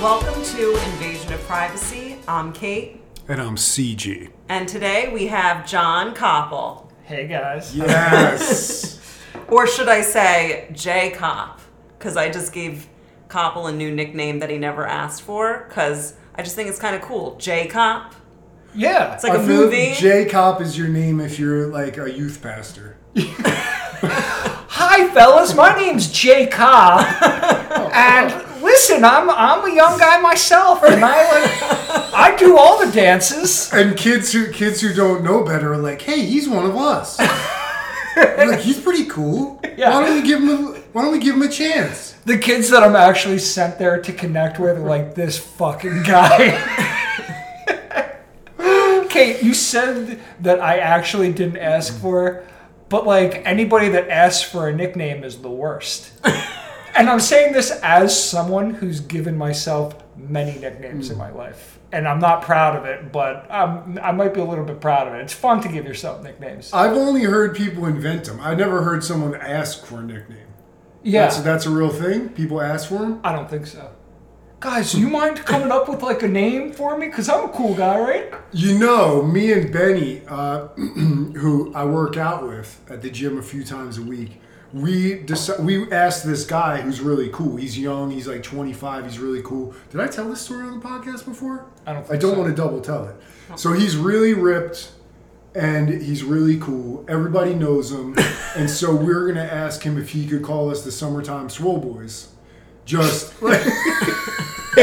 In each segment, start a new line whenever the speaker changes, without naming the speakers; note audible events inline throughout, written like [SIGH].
Welcome to Invasion of Privacy. I'm Kate,
And I'm CG.
and today we have Jon Koppel.
Hey guys.
Yes. [LAUGHS]
Or should I say J Cop? Because I just gave Koppel a new nickname that he never asked for, because I just think it's kind of cool. J Cop.
Yeah.
It's like a
I feel
movie.
J Cop is your name if you're like a youth pastor. [LAUGHS]
Hi fellas, my name's J Cop, oh. and listen, I'm I'm a young guy myself and I like I do all the dances.
And kids who kids who don't know better are like, hey, he's one of us. [LAUGHS] Like he's pretty cool.
Yeah.
Why don't we give him a Why don't we give him a chance?
The kids that I'm actually sent there to connect with are like this fucking guy. [LAUGHS] Kate, you said that I actually didn't ask for, but like anybody that asks for a nickname is the worst. [LAUGHS] and I'm saying this as someone who's given myself many nicknames in my life. And I'm not proud of it, but um, I might be a little bit proud of it. It's fun to give yourself nicknames.
I've only heard people invent them. I never heard someone ask for a nickname.
Yeah.
That's that's a real thing. People ask for them.
I don't think so. Guys, do you mind coming up with like a name for me? Because I'm a cool guy, right?
You know, me and Benny, uh, [CLEARS THROAT] who I work out with at the gym a few times a week, we deci- we asked this guy who's really cool. He's young. He's like 25. He's really cool. Did I tell this story on the podcast before?
I don't
I don't
so.
want to double tell it. So he's really ripped, and he's really cool. Everybody knows him, [LAUGHS] and so we're gonna ask him if he could call us the Summertime Swole Boys. Just like, [LAUGHS]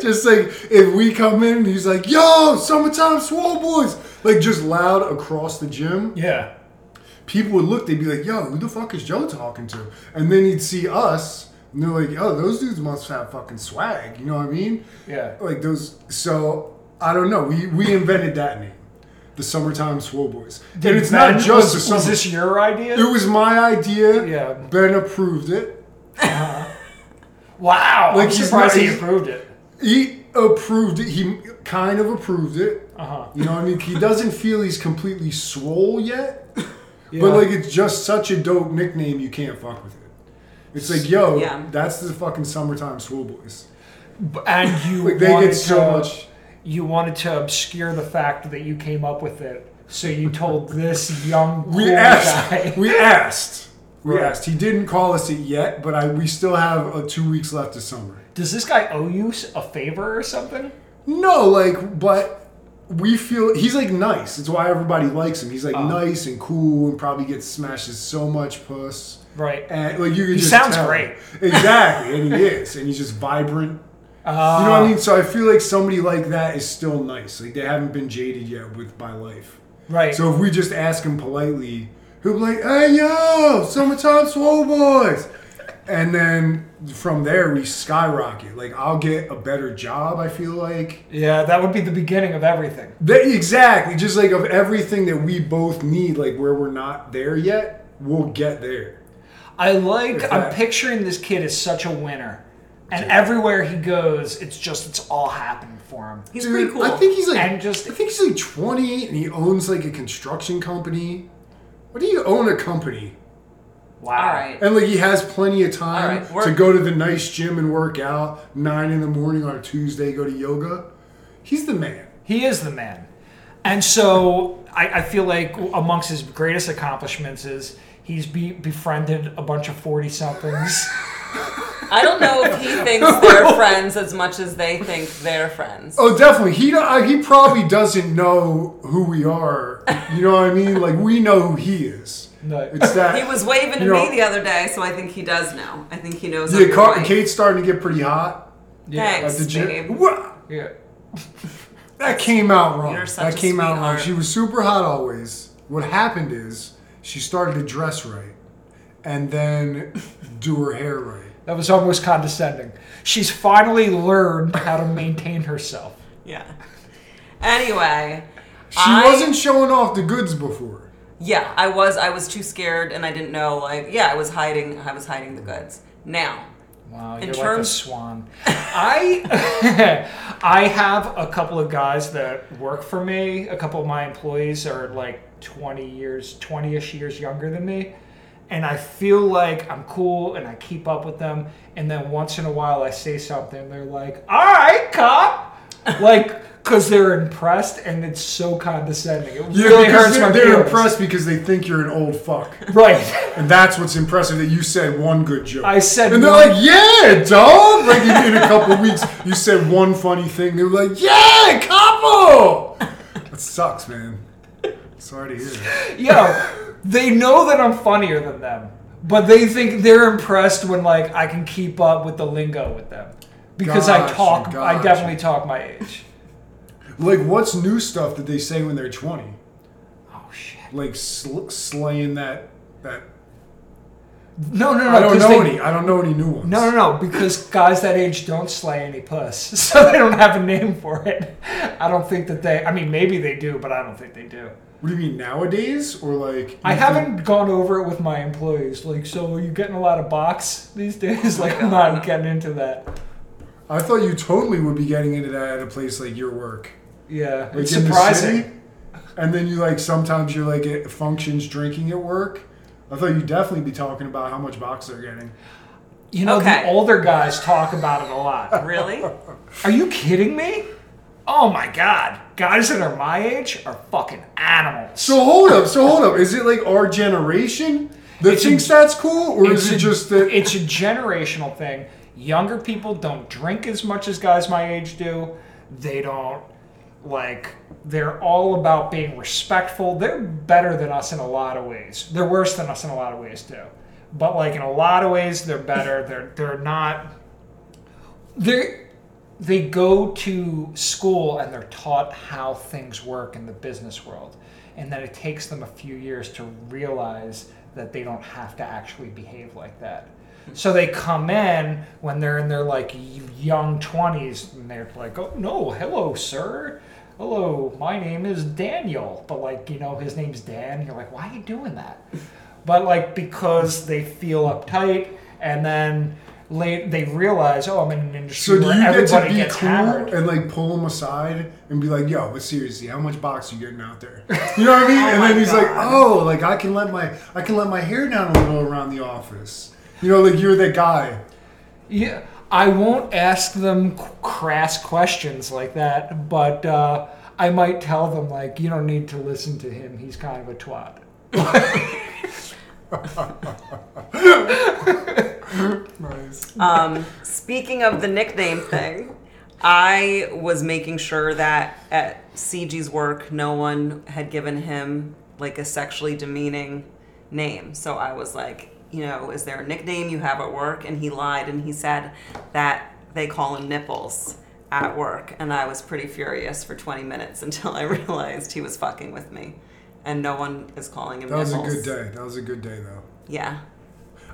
just like if we come in, and he's like, "Yo, Summertime Swole Boys!" Like just loud across the gym
Yeah.
people would look, they'd be like, yo, who the fuck is Joe talking to? And then he'd see us, and they're like, oh, those dudes must have fucking swag. You know what I mean?
Yeah.
Like those, so I don't know. We, we invented that name, the Summertime Swole Boys. and it's not just
was,
a summer.
was this your idea?
it was my idea.
Yeah.
Ben approved it.
wow.
Like,
I'm
he's
surprised
not-
he approved it.
He approved it. He kind of approved it.
Uh-huh.
You know what I mean? He doesn't feel he's completely swole yet.
Yeah.
But like it's just such a dope nickname, you can't fuck with it. It's like, yo,
Yeah.
that's the fucking summertime swole boys.
and you
Like they get so
to,
much.
You wanted to obscure the fact that you came up with it, so you told this young cool [LAUGHS]
We asked.
guy. [LAUGHS]
We asked. We
Right.
asked. He didn't call us it yet, but I we still have uh, two weeks left of summer.
Does this guy owe you a favor or something?
No, like, but we feel he's like nice. It's why everybody likes him. He's like
Oh.
nice and cool, and probably gets smashes so much puss.
Right.
And like you can
He
just
sounds great.
Exactly, and he is, and he's just vibrant.
Uh,
You know what I mean? So I feel like somebody like that is still nice. Like they haven't been jaded yet with my life.
Right.
So if we just ask him politely, he'll be like, "Hey yo, summertime swole boys," and then from there we skyrocket. Like I'll get a better job. I feel like
yeah, that would be the beginning of everything.
that, exactly just like of everything that we both need. Like where we're not there yet, we'll get there.
I like.
If
I'm picturing this kid as such a winner, and everywhere he goes, it's just it's all happening for him.
He's
Dude,
pretty cool.
I think he's like
And just-
I think he's like 20 and he owns like a construction company. What do you own a company?
Wow.
All right.
And like he has plenty of time
All right,
to go to the nice gym and work out. Nine in the morning on a Tuesday, go to yoga. He's the man.
He is the man. And so I, I feel like amongst his greatest accomplishments is he's be, befriended a bunch of 40 somethings. [LAUGHS]
I don't know if he thinks they're [LAUGHS] friends as much as they think they're friends.
Oh, definitely. He uh, he probably doesn't know who we are. You know what I mean? Like we know who he is.
No.
It's that
He was waving to
know-
me the other day, so I think he does know. I think he knows.
Yeah,
I'm your
Ca-
wife.
Kate's starting to get pretty hot
Thanks,
at the gym.
babe.
Wha-
yeah.
That came out wrong.
You're such
That
a
came out wrong. She was super hot always. What happened is she started to dress right and then do her hair right.
That was almost condescending. She's finally learned how to maintain herself.
Yeah. Anyway,
She
I-
wasn't showing off the goods before.
Yeah, I was. I was too scared, and I didn't know. Like, yeah, I was hiding. I was hiding the goods. Now,
Wow,
In
you're
terms-
like a swan. I [LAUGHS] I have a couple of guys that work for me. A couple of my employees are like 20 years, 20ish years younger than me. And I feel like I'm cool and I keep up with them. And then once in a while I say something, they're like, all right, cop. [LAUGHS] like, because they're impressed and it's so condescending. It
Yeah,
really hurts
they're,
my
they're
feelings.
impressed because they think you're an old fuck,
Right. [LAUGHS]
and that's what's impressive. That you said one good joke.
I said
and they're
one-
like, "Yeah, dog!" Like in, in a couple of [LAUGHS] weeks, you said one funny thing. They were like, "Yeah, capo." That sucks, man. Sorry to hear. that.
Yo, they know that I'm funnier than them, but they think they're impressed when like I can keep up with the lingo with them because I
Gotcha,
talk. I definitely talk my age.
Like, what's new stuff that they say when they're 20?
Oh shit!
Like sl- slaying that that.
No, no, no.
I don't know
they-
any. I don't know any new ones.
No, no, no. Because guys that age don't slay any puss, [LAUGHS] so they don't have a name for it. I don't think that they. I mean, maybe they do, but I don't think they do.
What do you mean nowadays, or like?
I haven't gone over it with my employees. Like, so are you getting a lot of box these days? [LAUGHS] Like, I'm not getting into that.
I thought you totally would be getting into that at a place like your work.
Yeah,
like
it's
in the
surprising.
city, and then you like sometimes you're like at functions drinking at work. I thought you'd definitely be talking about how much box they're getting.
You know,
Okay.
the older guys talk about it a lot.
Really?
Are you kidding me? Oh my god. Guys that are my age are fucking animals.
So hold up, so hold up. Is it like our generation that
It's a-
thinks that's cool, or is it
a-
just that?
it's a generational thing. Younger people don't drink as much as guys my age do. They don't like they're all about being respectful. They're better than us in a lot of ways. They're worse than us in a lot of ways too. But like in a lot of ways they're better. They're they're not they they go to school and they're taught how things work in the business world. And then it takes them a few years to realize that they don't have to actually behave like that. So they come in when they're in their like young 20s and they're like oh no hello sir. Hello my name is daniel. But like you know his name's dan. You're like why are you doing that? But like because they feel uptight and then late they realize oh i'm in an industry
so do
where
you get to
everybody
be
gets
cool
hammered
and like pull him aside and be like, "Yo, but seriously, how much box are you getting out there?" You know what I mean? [LAUGHS] and then he's like, "Oh, like I can let my I can let my hair down a little around the office." You know, like you're that guy.
Yeah, I won't ask them crass questions like that, but uh, I might tell them like, you don't need to listen to him. He's kind of a twat. [LAUGHS] [LAUGHS]
Nice.
Um, speaking of the nickname thing, I was making sure that at CG's work, no one had given him like a sexually demeaning name. So I was like, you know, is there a nickname you have at work? And he lied and he said that they call him nipples at work. And I was pretty furious for 20 minutes [LAUGHS] until I realized he was fucking with me. And no one is calling him
That was a good day. That was a good day, though.
Yeah.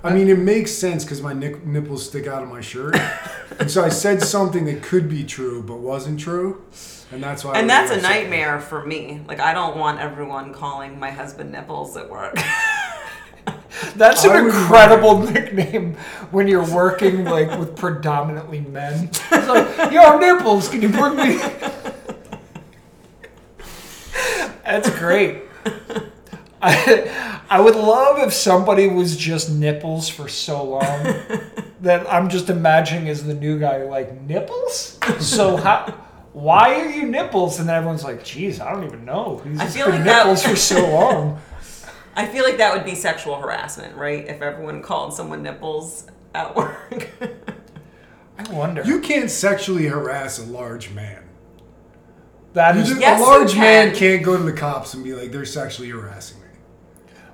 I mean, it makes sense because my nick- nipples stick out of my shirt, [LAUGHS] and so I said something that could be true but wasn't true, and that's why. I
And that's a nightmare for me. Like I don't want everyone calling my husband nipples at work. [LAUGHS]
That's an incredible nickname when you're working like with [LAUGHS] predominantly men. It's like, yo, nipples, can you bring me? That's great. I, I would love if somebody was just nipples for so long [LAUGHS] that I'm just imagining as the new guy, like nipples. So how? Why are you nipples? And then everyone's like, "Geez, I don't even know. He's
I feel
been
like that-
nipples for so [LAUGHS] long."
I feel like that would be sexual harassment, right? If everyone called someone nipples at work. [LAUGHS]
I wonder.
You can't sexually harass a large man.
that
just,
Yes,
a
you
large man
can.
can't go to the cops and be like, "They're sexually harassing me."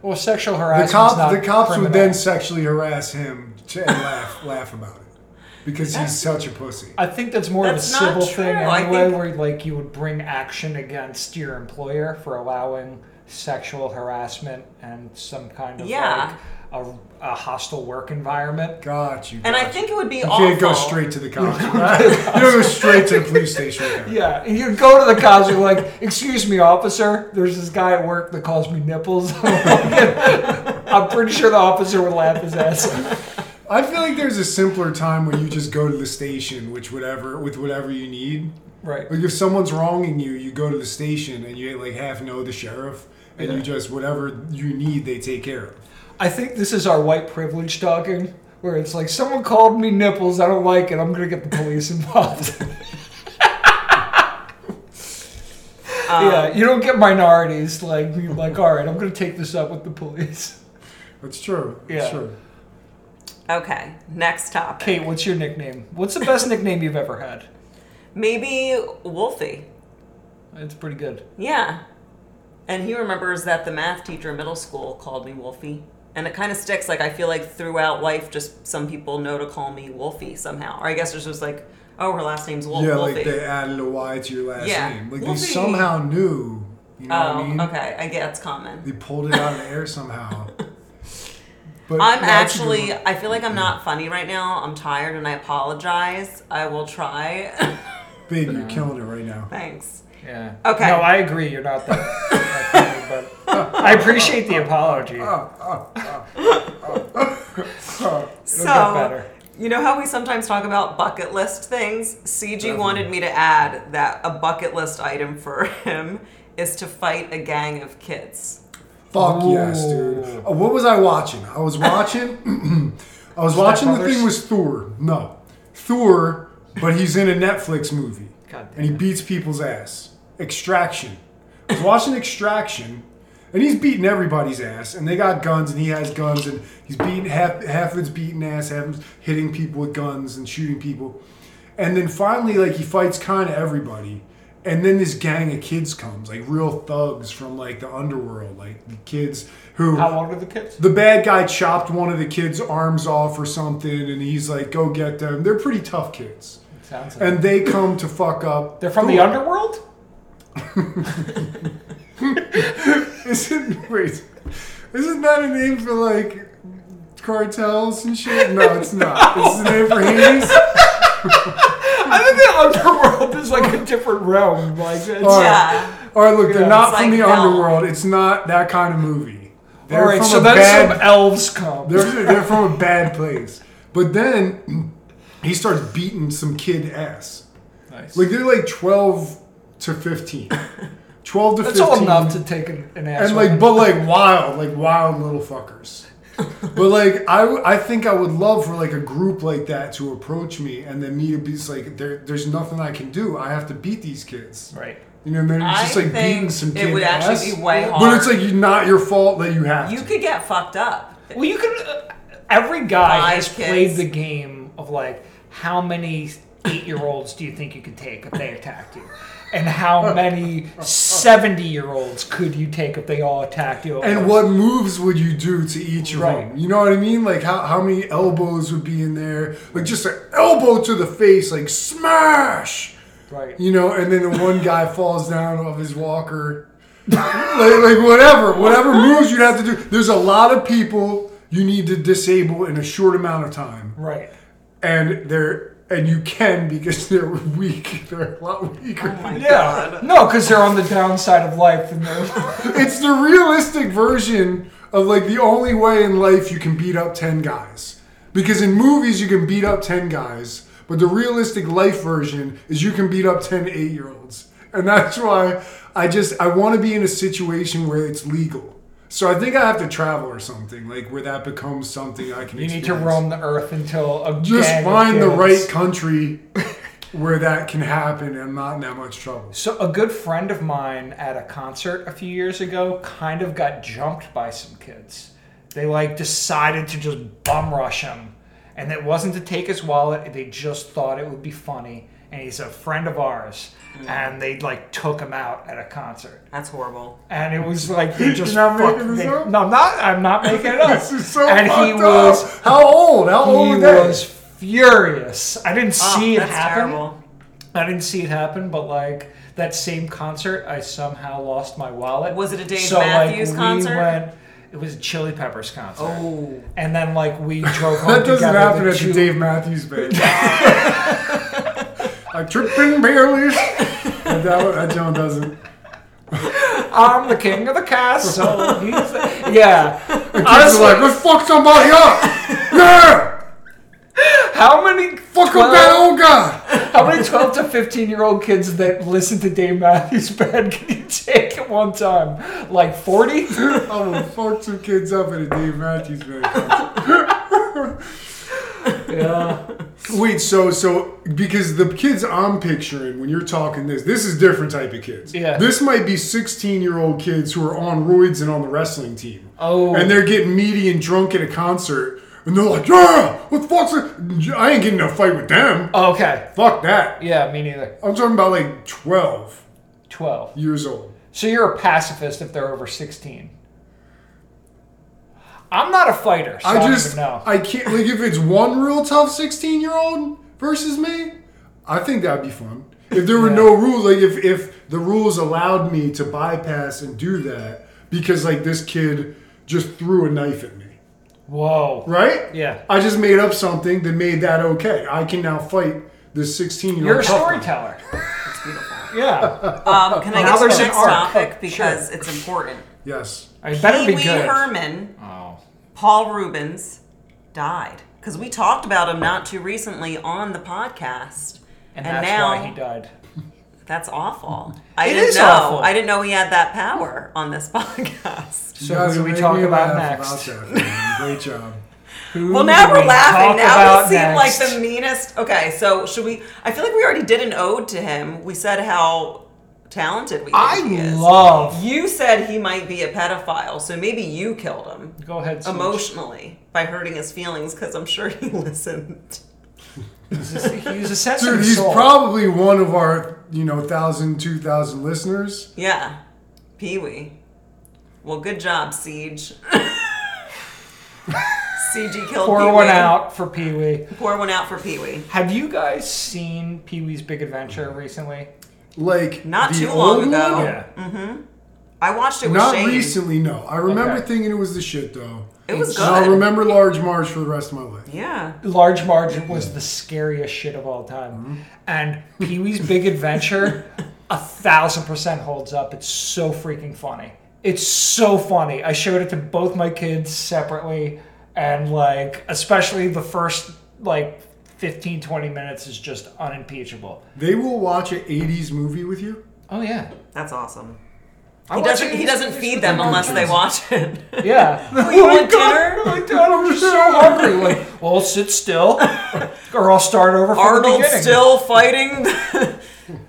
Well, sexual
The
harassment.
cops, the cops would then
then.
sexually harass him to, and laugh, [SIGHS] laugh about it because he's such a pussy.
I think that's more
That's
of a civil
true.
thing
I
anyway,
think-
where like you would bring action against your employer for allowing sexual harassment and some kind of
Yeah.
like a, a hostile work environment.
Got you.
and I
got
think it would be
you
awful.
can't go straight to the [LAUGHS] cops. you don't go straight to the police station. with.
Yeah, and you go to the cops, you're like, "Excuse me, officer. There's this guy at work that calls me nipples." [LAUGHS] I'm pretty sure the officer would laugh his ass off.
I feel like there's a simpler time where you just go to the station, which whatever with whatever you need.
Right.
Like if someone's wronging you, you go to the station and you like half know the sheriff, and you just whatever you need, they take care of.
I think this is our white privilege talking, where it's like someone called me nipples. I don't like it. I'm gonna get the police involved. [LAUGHS] Um, yeah, you don't get minorities like being like, all right, I'm gonna take this up with the police.
That's true. That's
Yeah.
true.
Okay, next topic.
Kate, what's your nickname? What's the best nickname you've ever had?
Maybe Wolfie.
It's pretty good.
Yeah. And he remembers that the math teacher in middle school called me Wolfie. And it kind of sticks. Like, I feel like throughout life, just some people know to call me Wolfie somehow. Or I guess it's just like, oh, her last name's Wolf-
yeah,
Wolfie.
like they added a Y to your last
Yeah.
name. Like
Wolfie.
they somehow knew. You know
oh,
what I oh, mean?
okay. I get it's common.
They pulled it out of the air [LAUGHS] somehow. But
I'm
no, that's a good
actually,
one.
I feel like I'm not funny right now. I'm tired and I apologize. I will try.
Babe, you're [LAUGHS] killing it right now.
Thanks.
Yeah.
Okay.
No, I agree. You're not that, [LAUGHS] that funny, but [LAUGHS] I appreciate the apology. [LAUGHS] It'll
So,
better.
you know how we sometimes talk about bucket list things? CG wanted me to add that a bucket list item for [LAUGHS] him is to fight a gang of kids.
Fuck yes, dude.
Ooh.
Uh, what was I watching? I was watching. [CLEARS THROAT] I was watching. The thing was Thor. No, Thor, but he's in a Netflix movie,
God
and he
it.
beats people's ass. Extraction. Was watching Extraction, and he's beating everybody's ass, and they got guns, and he has guns, and he's beating half half of it's beating ass, half of it's hitting people with guns and shooting people, and then finally, like he fights kind of everybody. And then this gang of kids comes, like real thugs from like the underworld, like the kids who
How old are the kids?
the bad guy chopped one of the kids' arms off or something, and he's like, "Go get them." They're pretty tough kids,
Sounds like
and they come to fuck up.
they're from the underworld. [LAUGHS]
Isn't wait? Isn't that a name for like cartels and shit? No, it's not. It's a name for Hades. [LAUGHS]
I think the underworld is like a different realm. Like, it's,
All right.
Yeah.
All right, look, they're
Yeah,
not from
like
the
hell.
underworld. It's not that kind of movie. They're
all right, so
a
then
bad
some elves come.
They're, they're from a bad place. But then he starts beating some kid ass.
Nice.
Like they're like 12 to 15. 12 to [LAUGHS]
That's
15.
all enough to take an, an ass.
and like but like wild, like wild little fuckers. [LAUGHS] but like I, I think I would love for like a group like that to approach me and then me to be just like there there's nothing I can do. I have to beat these kids.
right.
You know, and then it's
I
just like
think
beating some
it
kid
would actually be way
But it's like you not your fault that you have
You
to.
could get fucked up.
Well, you can. Uh, every guy
Five
has
kids.
played the game of like, how many eight-year-olds do you think you could take if they attacked you, and how oh. many seventy-year-olds could you take if they all attacked you?
And what moves would you do to each of
Right.
them? You know what I mean? Like how, how many elbows would be in there? Like just an elbow to the face, like smash.
Right.
You know, and then the one guy [LAUGHS] falls down off his walker. like, like whatever, whatever moves you'd have to do. There's a lot of people you need to disable in a short amount of time,
Right.
and they're and you can because they're weak. [LAUGHS] They're a lot weaker.
Oh my
Yeah.
God.
No, because they're on the downside of life, and they're [LAUGHS] [LAUGHS]
it's the realistic version of like the only way in life you can beat up 10 guys. Because in movies you can beat up 10 guys, but the realistic life version is you can beat up 10 8 year olds. And that's why I just I want to be in a situation where it's legal. So I think I have to travel or something like where that becomes something I can
you need to
experience.
roam the earth until a
just
gang of
find the
kids-
right country where that can happen and I'm not in that much trouble.
So a good friend of mine at a concert a few years ago kind of got jumped by some kids. They like decided to just bum rush him, and it wasn't to take his wallet. They just thought it would be funny, and he's a friend of ours, and they like took him out at a concert,
That's horrible.
and it was like they just
You're not
fuck-
making this
they-
up?
No, I'm not. I'm not making it up.
This is so
and he
fucked
was.
How old? How old
he
were they?
was furious. I didn't
Oh,
see it
that's
happen.
terrible.
I didn't see it happen, but like that same concert, I somehow lost my wallet.
Was it a Dave
so,
Matthews
like,
concert?
We went, it was a Chili Peppers concert.
Oh.
And then like we [LAUGHS] drove home
That doesn't
together.
happen
the
at
two-
the Dave Matthews Band. [LAUGHS] I tripping barely. [LAUGHS] That, that Jon doesn't.
I'm the king of the castle. [LAUGHS] He's the- yeah.
Kids
Honestly,
are like, let's fuck somebody up. [LAUGHS] Yeah.
How many
Fuck
12
up that old guy.
How many 12 to 15 year old kids that listen to Dave Matthews Band can you take at one time? Like 40?
I'm gonna fuck some kids up at a Dave Matthews Band concert.
Yeah.
Wait, so so because the kids I'm picturing when you're talking this, this is different type of kids.
Yeah.
This might be 16 year old kids who are on roids and on the wrestling team.
Oh.
And they're getting meaty and drunk at a concert, and they're like, "Yeah, what the fuck's? I ain't getting in a fight with them.
Oh, okay.
Fuck that."
Yeah, me neither.
I'm talking about like 12
12.
years old.
So you're a pacifist if they're over 16. I'm not a fighter, so I,
I just
even know.
I can't like if it's one real tough 16 year old versus me, I think that'd be fun. If there were
Yeah.
no rules, like if if the rules allowed me to bypass and do that because like this kid just threw a knife at me,
Whoa.
right?
Yeah.
I just made up something that made that okay. I can now fight this 16 year old.
You're a storyteller.
It's beautiful.
Yeah.
Um, can I
Now
get to
there's
the
an
next
arc.
topic because
Sure.
it's important?
Yes.
I better
Pee
be
Wee
good.
Herman,
Oh.
Paul Reubens, died because we talked about him not too recently on the podcast,
And,
And
that's
now-
why he died. [LAUGHS]
that's awful. [LAUGHS] I
It
didn't
is
know.
awful.
I didn't know he had that power on this [LAUGHS] podcast.
So
You guys
who do we talk
me
about
laugh
next?
about that. Great job.
Who
Well, now we're
we
laughing. Now we seem like the meanest. Okay, so should we? I feel like we already did an ode to him. We said how talented we think
I
he is.
love.
You said he might be a pedophile, so maybe you killed him
Go ahead. Smooch.
emotionally by hurting his feelings because I'm sure he [LAUGHS] listened.
He's a, he's a sensitive
Dude, he's
soul.
probably one of our, you know, thousand, two thousand listeners.
Yeah, Pee Wee. Well, good job, Siege. [LAUGHS] CG killed
Pour
Pee-wee.
one out for Pee Wee.
Pour one out for Pee Wee.
Have you guys seen Pee Wee's Big Adventure recently?
Like
Not too long
old
ago.
one?
Yeah.
I watched it with
Not
Shane.
recently, no. I remember
Okay.
thinking it was the shit though.
It was
And I'll remember Large Marge for the rest of my life.
Yeah.
Large Marge was the scariest shit of all time.
Mm-hmm.
And Pee Wee's Big Adventure, [LAUGHS] a thousand percent holds up. It's so freaking funny. It's so funny. I showed it to both my kids separately, and like, especially the first like 15, 20 minutes is just unimpeachable.
They will watch an '80s movie with you.
Oh, yeah.
That's awesome. He doesn't. He doesn't feed them unless they watch it. [LAUGHS] [LAUGHS]
Yeah.
Oh, you want oh dinner?
Oh my god, I'm just so [LAUGHS] hungry. Like, well, sit still, or I'll start over from the
Arnold's
beginning.
still fighting the,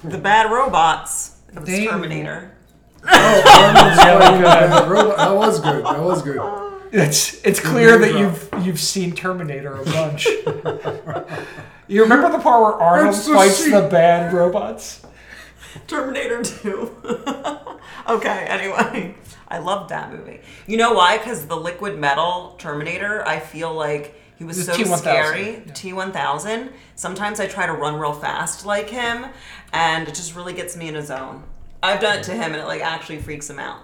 the bad robots of the
They-
Terminator.
Oh, Arnold's
Really
fighting
good.
the robot. That was good. That was good.
It's it's clear that you've you've seen Terminator a bunch. [LAUGHS] you remember the part where Arnold
It's the
fights
scene-
the bad robots?
Terminator 2. [LAUGHS] okay, anyway. I loved that movie. You know why? Because the liquid metal Terminator, I feel like he was
The
so
T-1000,
scary.
yeah.
T1000. Sometimes I try to run real fast like him, and it just really gets me in a zone. I've done it to him, and it like actually freaks him out.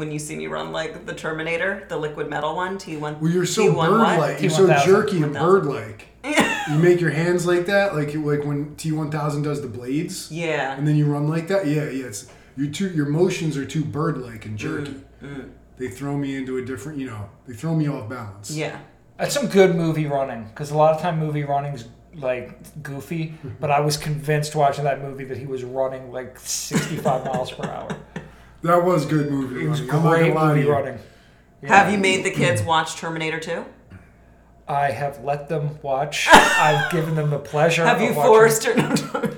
When you see me run like the Terminator, the liquid metal one, T1.
Well, you're so
T1
bird-like. You're so jerky and bird-like. [LAUGHS] You make your hands like that, like like when T1000 does the blades,
Yeah.
and then you run like that. Yeah, yeah. It's you too. Your motions are too bird-like and jerky.
Mm,
They throw me into a different. You know, they throw me off balance.
Yeah.
That's some good movie running because a lot of time movie running's like goofy, [LAUGHS] but I was convinced watching that movie that he was running like 65 miles per hour.
That was good movie.
It was
running. I'm not
great
gonna lie to
movie
you.
running.
Have you made the kids watch Terminator 2?
I have let them watch. [LAUGHS] I've given them the pleasure.
Have
of
you
watching-
forced her?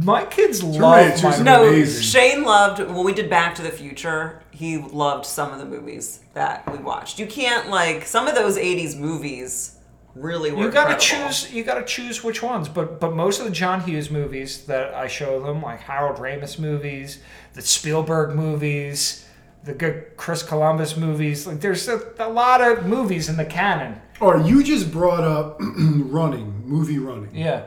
My kids love
Terminator
my
2's
No,
Amazing.
Shane loved when we did Back to the Future. He loved some of the movies that we watched. You can't like some of those '80s movies. Really, were
You gotta
incredible.
choose. You gotta choose which ones. But but most of the John Hughes movies that I show them, like Harold Ramis movies, the Spielberg movies, the good Chris Columbus movies. Like there's a, a lot of movies in the canon.
Or you just brought up [CLEARS THROAT] running, movie running.
Yeah.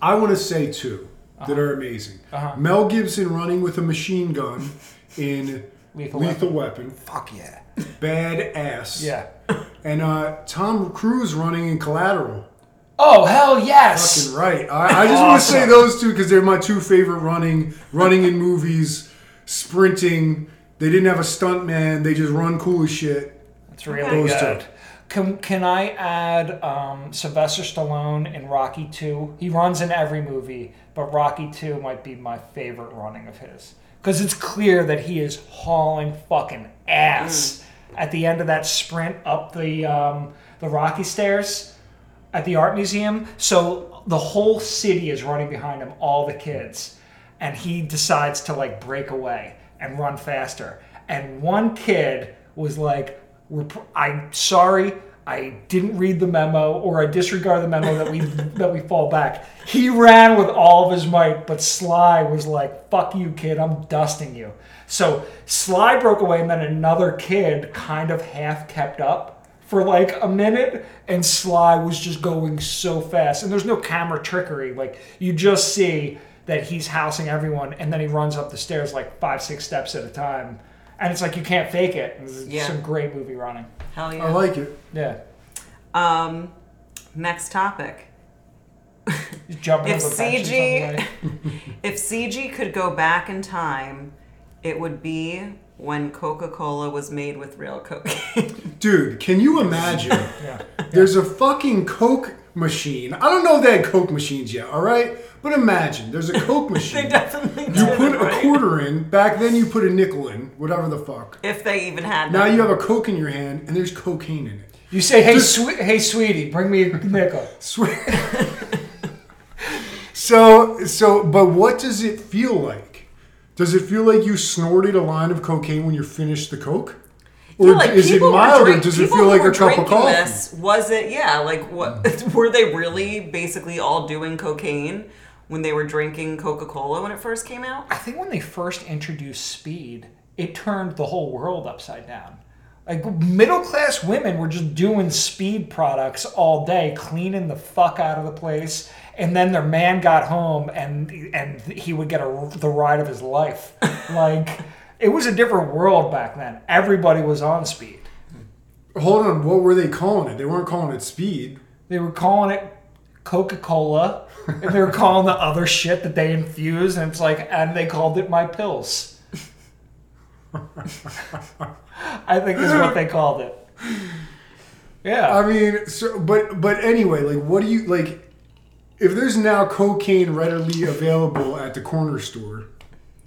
I want to say two that are amazing.
Uh-huh.
Mel Gibson running with a machine gun in [LAUGHS]
Lethal
Lethal, Weapon.
Fuck yeah.
Badass.
Yeah. [LAUGHS]
And uh, Tom Cruise running in Collateral.
Oh hell yes.
Fucking right. I, I just want to say those two because they're my two favorite running, running in movies, sprinting. They didn't have a stunt man. They just run cool as shit.
That's really
Okay.
Those two.
good. Can can I add um, Sylvester Stallone in Rocky Two? He runs in every movie, but Rocky Two might be my favorite running of his because it's clear that he is hauling fucking ass at the end of that sprint up the um, the Rocky stairs at the art museum. So the whole city is running behind him, all the kids, and he decides to like break away and run faster. And one kid was like, "I'm sorry." I didn't read the memo, or I disregard the memo that we [LAUGHS] that we fall back. He ran with all of his might, but Sly was like, "Fuck you, kid! I'm dusting you." So Sly broke away, and then another kid kind of half kept up for like a minute, and Sly was just going so fast. And there's no camera trickery. Like you just see that he's housing everyone, and then he runs up the stairs like five, six steps at a time. And it's like you can't fake it. It's
Yeah.
some great movie running.
Hell yeah.
I like it.
Yeah.
um, next topic.
He's jumping
If
over benches on the
CG. [LAUGHS] If CG could go back in time, it would be when Coca-Cola was made with real cocaine. [LAUGHS]
Dude, can you imagine? [LAUGHS]
Yeah.
There's a fucking Coke machine. I don't know if they had Coke machines yet, all right? But imagine there's a Coke [LAUGHS] machine.
they
machine.
definitely
You
did,
put a
right?
quarter in. Back then, you put a nickel in. Whatever the fuck.
If they even had
Now
them.
you have a Coke in your hand, and there's cocaine in it.
You say, hey,
Just-
swe- hey, sweetie, bring me a nickel.
Swear. so, so, but what does it feel like? Does it feel like you snorted a line of cocaine when you finished the Coke? Or
Yeah, like,
is it
people were
mild, or
drink-
does it feel like a cup of
drinking
coffee?
This, was it? Yeah. Like what? [LAUGHS] were they really basically all doing cocaine when they were drinking Coca Cola when it first came out?
I think when they first introduced speed, it turned the whole world upside down. Like middle class women were just doing speed products all day, cleaning the fuck out of the place, and then their man got home and and he would get a, the ride of his life. [LAUGHS] like it was a different world back then. Everybody was on speed.
Hold on, what were they calling it? They weren't calling it speed.
They were calling it Coca Cola, and they were calling the other shit that they infused, and it's like, and they called it my pills. I think is what they called it. [LAUGHS] Yeah.
I mean, so but but anyway, like, what do you like? If there's now cocaine readily available at the corner store,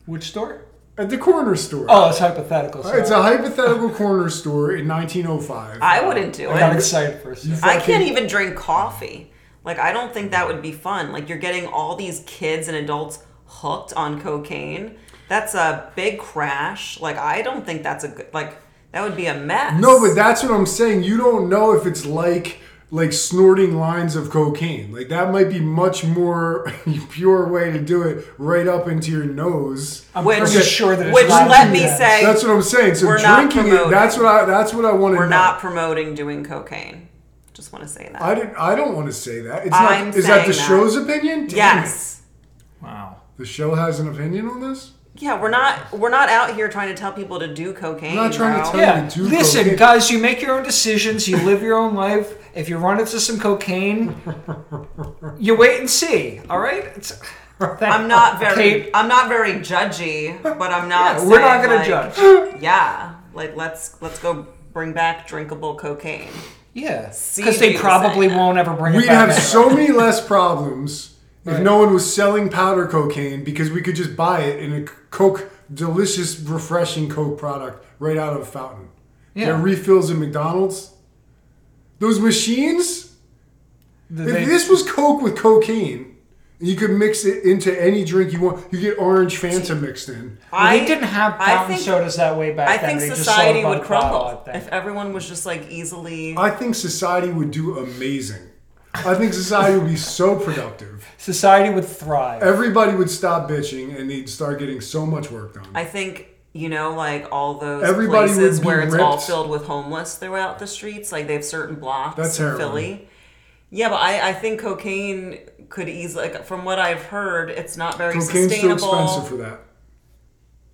Which store?
at the corner store,
Oh, it's hypothetical. Sorry.
it's a hypothetical corner store in 1905.
I wouldn't do
I got
it.
excited for a second.
I can't even drink coffee. Like I don't think that would be fun. Like you're getting all these kids and adults hooked on cocaine. That's a big crash. Like I don't think that's a good. Like that would be a mess.
No, but that's what I'm saying. You don't know if it's like like snorting lines of cocaine. Like that might be much more [LAUGHS] pure way to do it right up into your nose.
I'm
Which-
pretty sure that it's
which
not
let me
bad.
say-
That's what I'm saying. So
We're not
drinking it, that's what I that's what I want to
we're
know.
not promoting doing cocaine. Just want to say that.
I didn't I don't want to say that. It's
I'm
not is that the
that.
show's opinion? Damn
yes.
Wow.
The show has an opinion on this?
Yeah, we're not we're not out here trying to tell people to do cocaine.
I'm not trying to tell-
Yeah.
do
Listen,
cocaine.
guys, you make your own decisions. You live your own life. If you run into some cocaine, you wait and see. All right. It's, [LAUGHS]
I'm not very
Kate,
I'm not very judgy, but I'm not.
we're not gonna
like,
judge. [LAUGHS]
Yeah, like let's let's go bring back drinkable cocaine.
Yeah, because they probably won't ever bring it
We'd
back.
have
anyway.
so many less problems if
Right.
no one was selling powder cocaine because we could just buy it in a Coke, delicious, refreshing Coke product right out of a fountain.
Yeah.
There are refills in McDonald's. Those machines.
The-
If
they-
this was Coke with cocaine, you could mix it into any drink you want. You get orange Fanta mixed in.
well, they didn't have
I
fountain
think-
sodas that way back
I
then.
think
They just
society
sold
would
Bud Bottle,
crumble
I think.
if everyone was just like easily.
I think society would do amazing. I think society would be so productive.
Society would thrive.
Everybody would stop bitching and they'd start getting so much work done.
I think you know, like all those
Everybody
places where it's all filled with homeless throughout the streets. Like they have certain blocks
That's
in
heroin.
Philly. Yeah, but I, I think cocaine could easily, like, from what I've heard, it's not very
Cocaine's too expensive for that.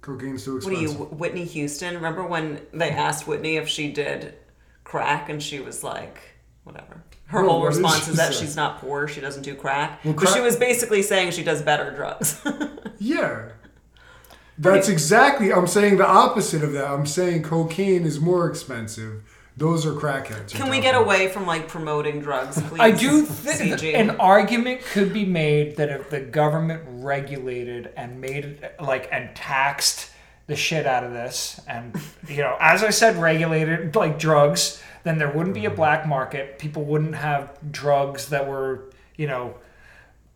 Cocaine's too
expensive. What
expensive.
you, Whitney Houston? Remember when they asked Whitney if she did crack and she was like, whatever. Her
No,
whole
what did
response
she
is that
say?
she's not poor, she doesn't do crack.
Well,
but she
crack-
was basically saying she does better drugs. [LAUGHS]
Yeah. That's exactly. I'm saying the opposite of that. I'm saying cocaine is more expensive Those are crackheads.
Can we get away from like promoting drugs, please?
I do think [LAUGHS] an argument could be made that if the government regulated and made it like and taxed the shit out of this, and you know, as I said, regulated like drugs, then there wouldn't be a mm-hmm. black market. People wouldn't have drugs that were you know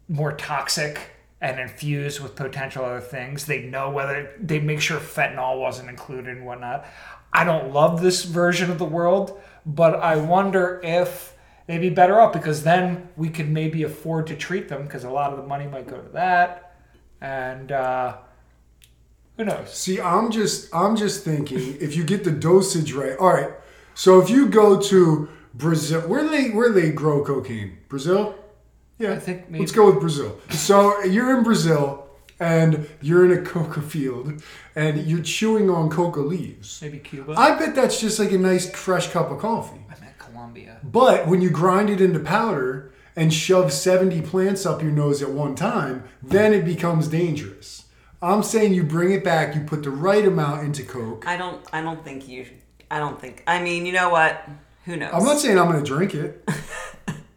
more toxic and infused with potential other things. They'd know whether they'd make sure fentanyl wasn't included and whatnot. I don't love this version of the world, but I wonder if they'd be better off because then we could maybe afford to treat them because a lot of the money might go to that. And uh, who knows?
See, I'm just I'm just thinking if you get the dosage right. All right. So if you go to Brazil, where they where they grow cocaine? Brazil? Yeah.
I think maybe-
Let's go with Brazil. So you're in Brazil and you're in a coca field and you're chewing on coca leaves.
Maybe Cuba.
I bet that's just like a nice fresh cup of coffee.
I meant Colombia.
But when you grind it into powder and shove 70 plants up your nose at one time, then it becomes dangerous. I'm saying you bring it back, you put the right amount into Coke.
I don't. I don't think you. I don't think. I mean, you know what? Who knows?
I'm not saying I'm going to drink it. [LAUGHS]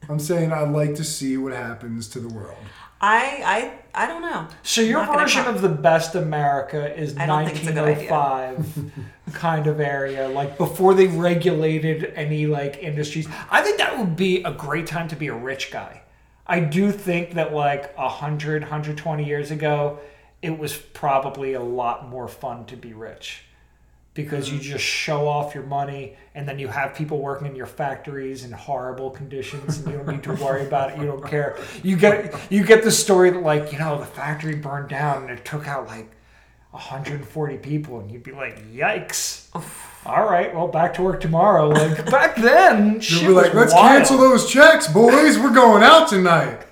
I'm saying I'd like to see what happens to the world.
I. I. I don't know.
So your version of the best America is
I don't think it's a good idea.
1905 [LAUGHS] kind of area, like before they regulated any like industries. I think that would be a great time to be a rich guy. I do think that like 100, 120 years ago, it was probably a lot more fun to be rich because you mm-hmm. just show off your money and then you have people working in your factories in horrible conditions and you don't need to worry about it you don't care you get you get the story that like you know the factory burned down and it took out like 140 people and you'd be like yikes all right well back to work tomorrow like back then [LAUGHS] shit
They'll be like, let's
wild."
cancel those checks, boys. We're going out tonight.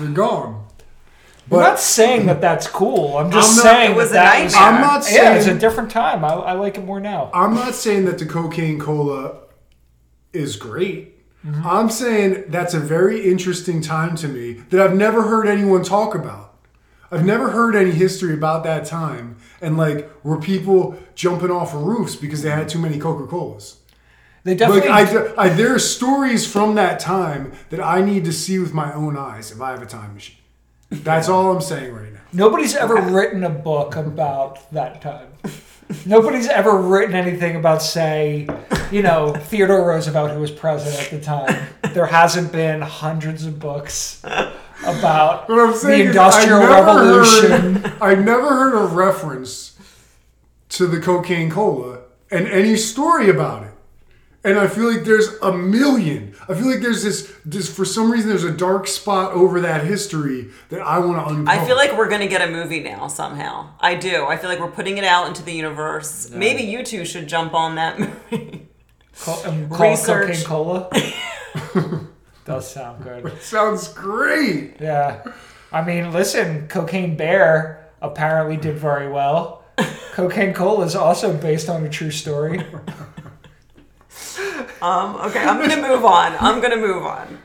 We're gone.
I'm not saying that that's cool. I'm just
I'm not-
saying
It was
that,
a
that was,
nightmare.
I'm not
yeah, it's a different time. I, I like it more now.
I'm not saying that the cocaine cola is great.
Mm-hmm.
I'm saying that's a very interesting time to me that I've never heard anyone talk about. I've never heard any history about that time and like were people jumping off roofs because they had too many Coca Colas.
They
Like
definitely.
I, I, there are stories from that time that I need to see with my own eyes if I have a time machine. That's all I'm saying right now.
Nobody's ever written a book about that time. Nobody's ever written anything about, say, you know, Theodore Roosevelt, who was president at the time. There hasn't been hundreds of books about the Industrial
I
Revolution.
Heard, I never heard a reference to the cocaine cola and any story about it. And I feel like there's a million. I feel like there's this, this for some reason, there's a dark spot over that history that I want to uncover.
I feel like we're gonna get a movie now somehow. I do. I feel like we're putting it out into the universe. Maybe you two should jump on that [LAUGHS] movie.
Co- um, call
Research.
cocaine cola. [LAUGHS] [LAUGHS] Does sound good.
sounds great.
Yeah. I mean, listen, Cocaine Bear apparently did very well. Cocaine Cola is also based on a true story.
Um, okay, I'm gonna move on. I'm gonna move on.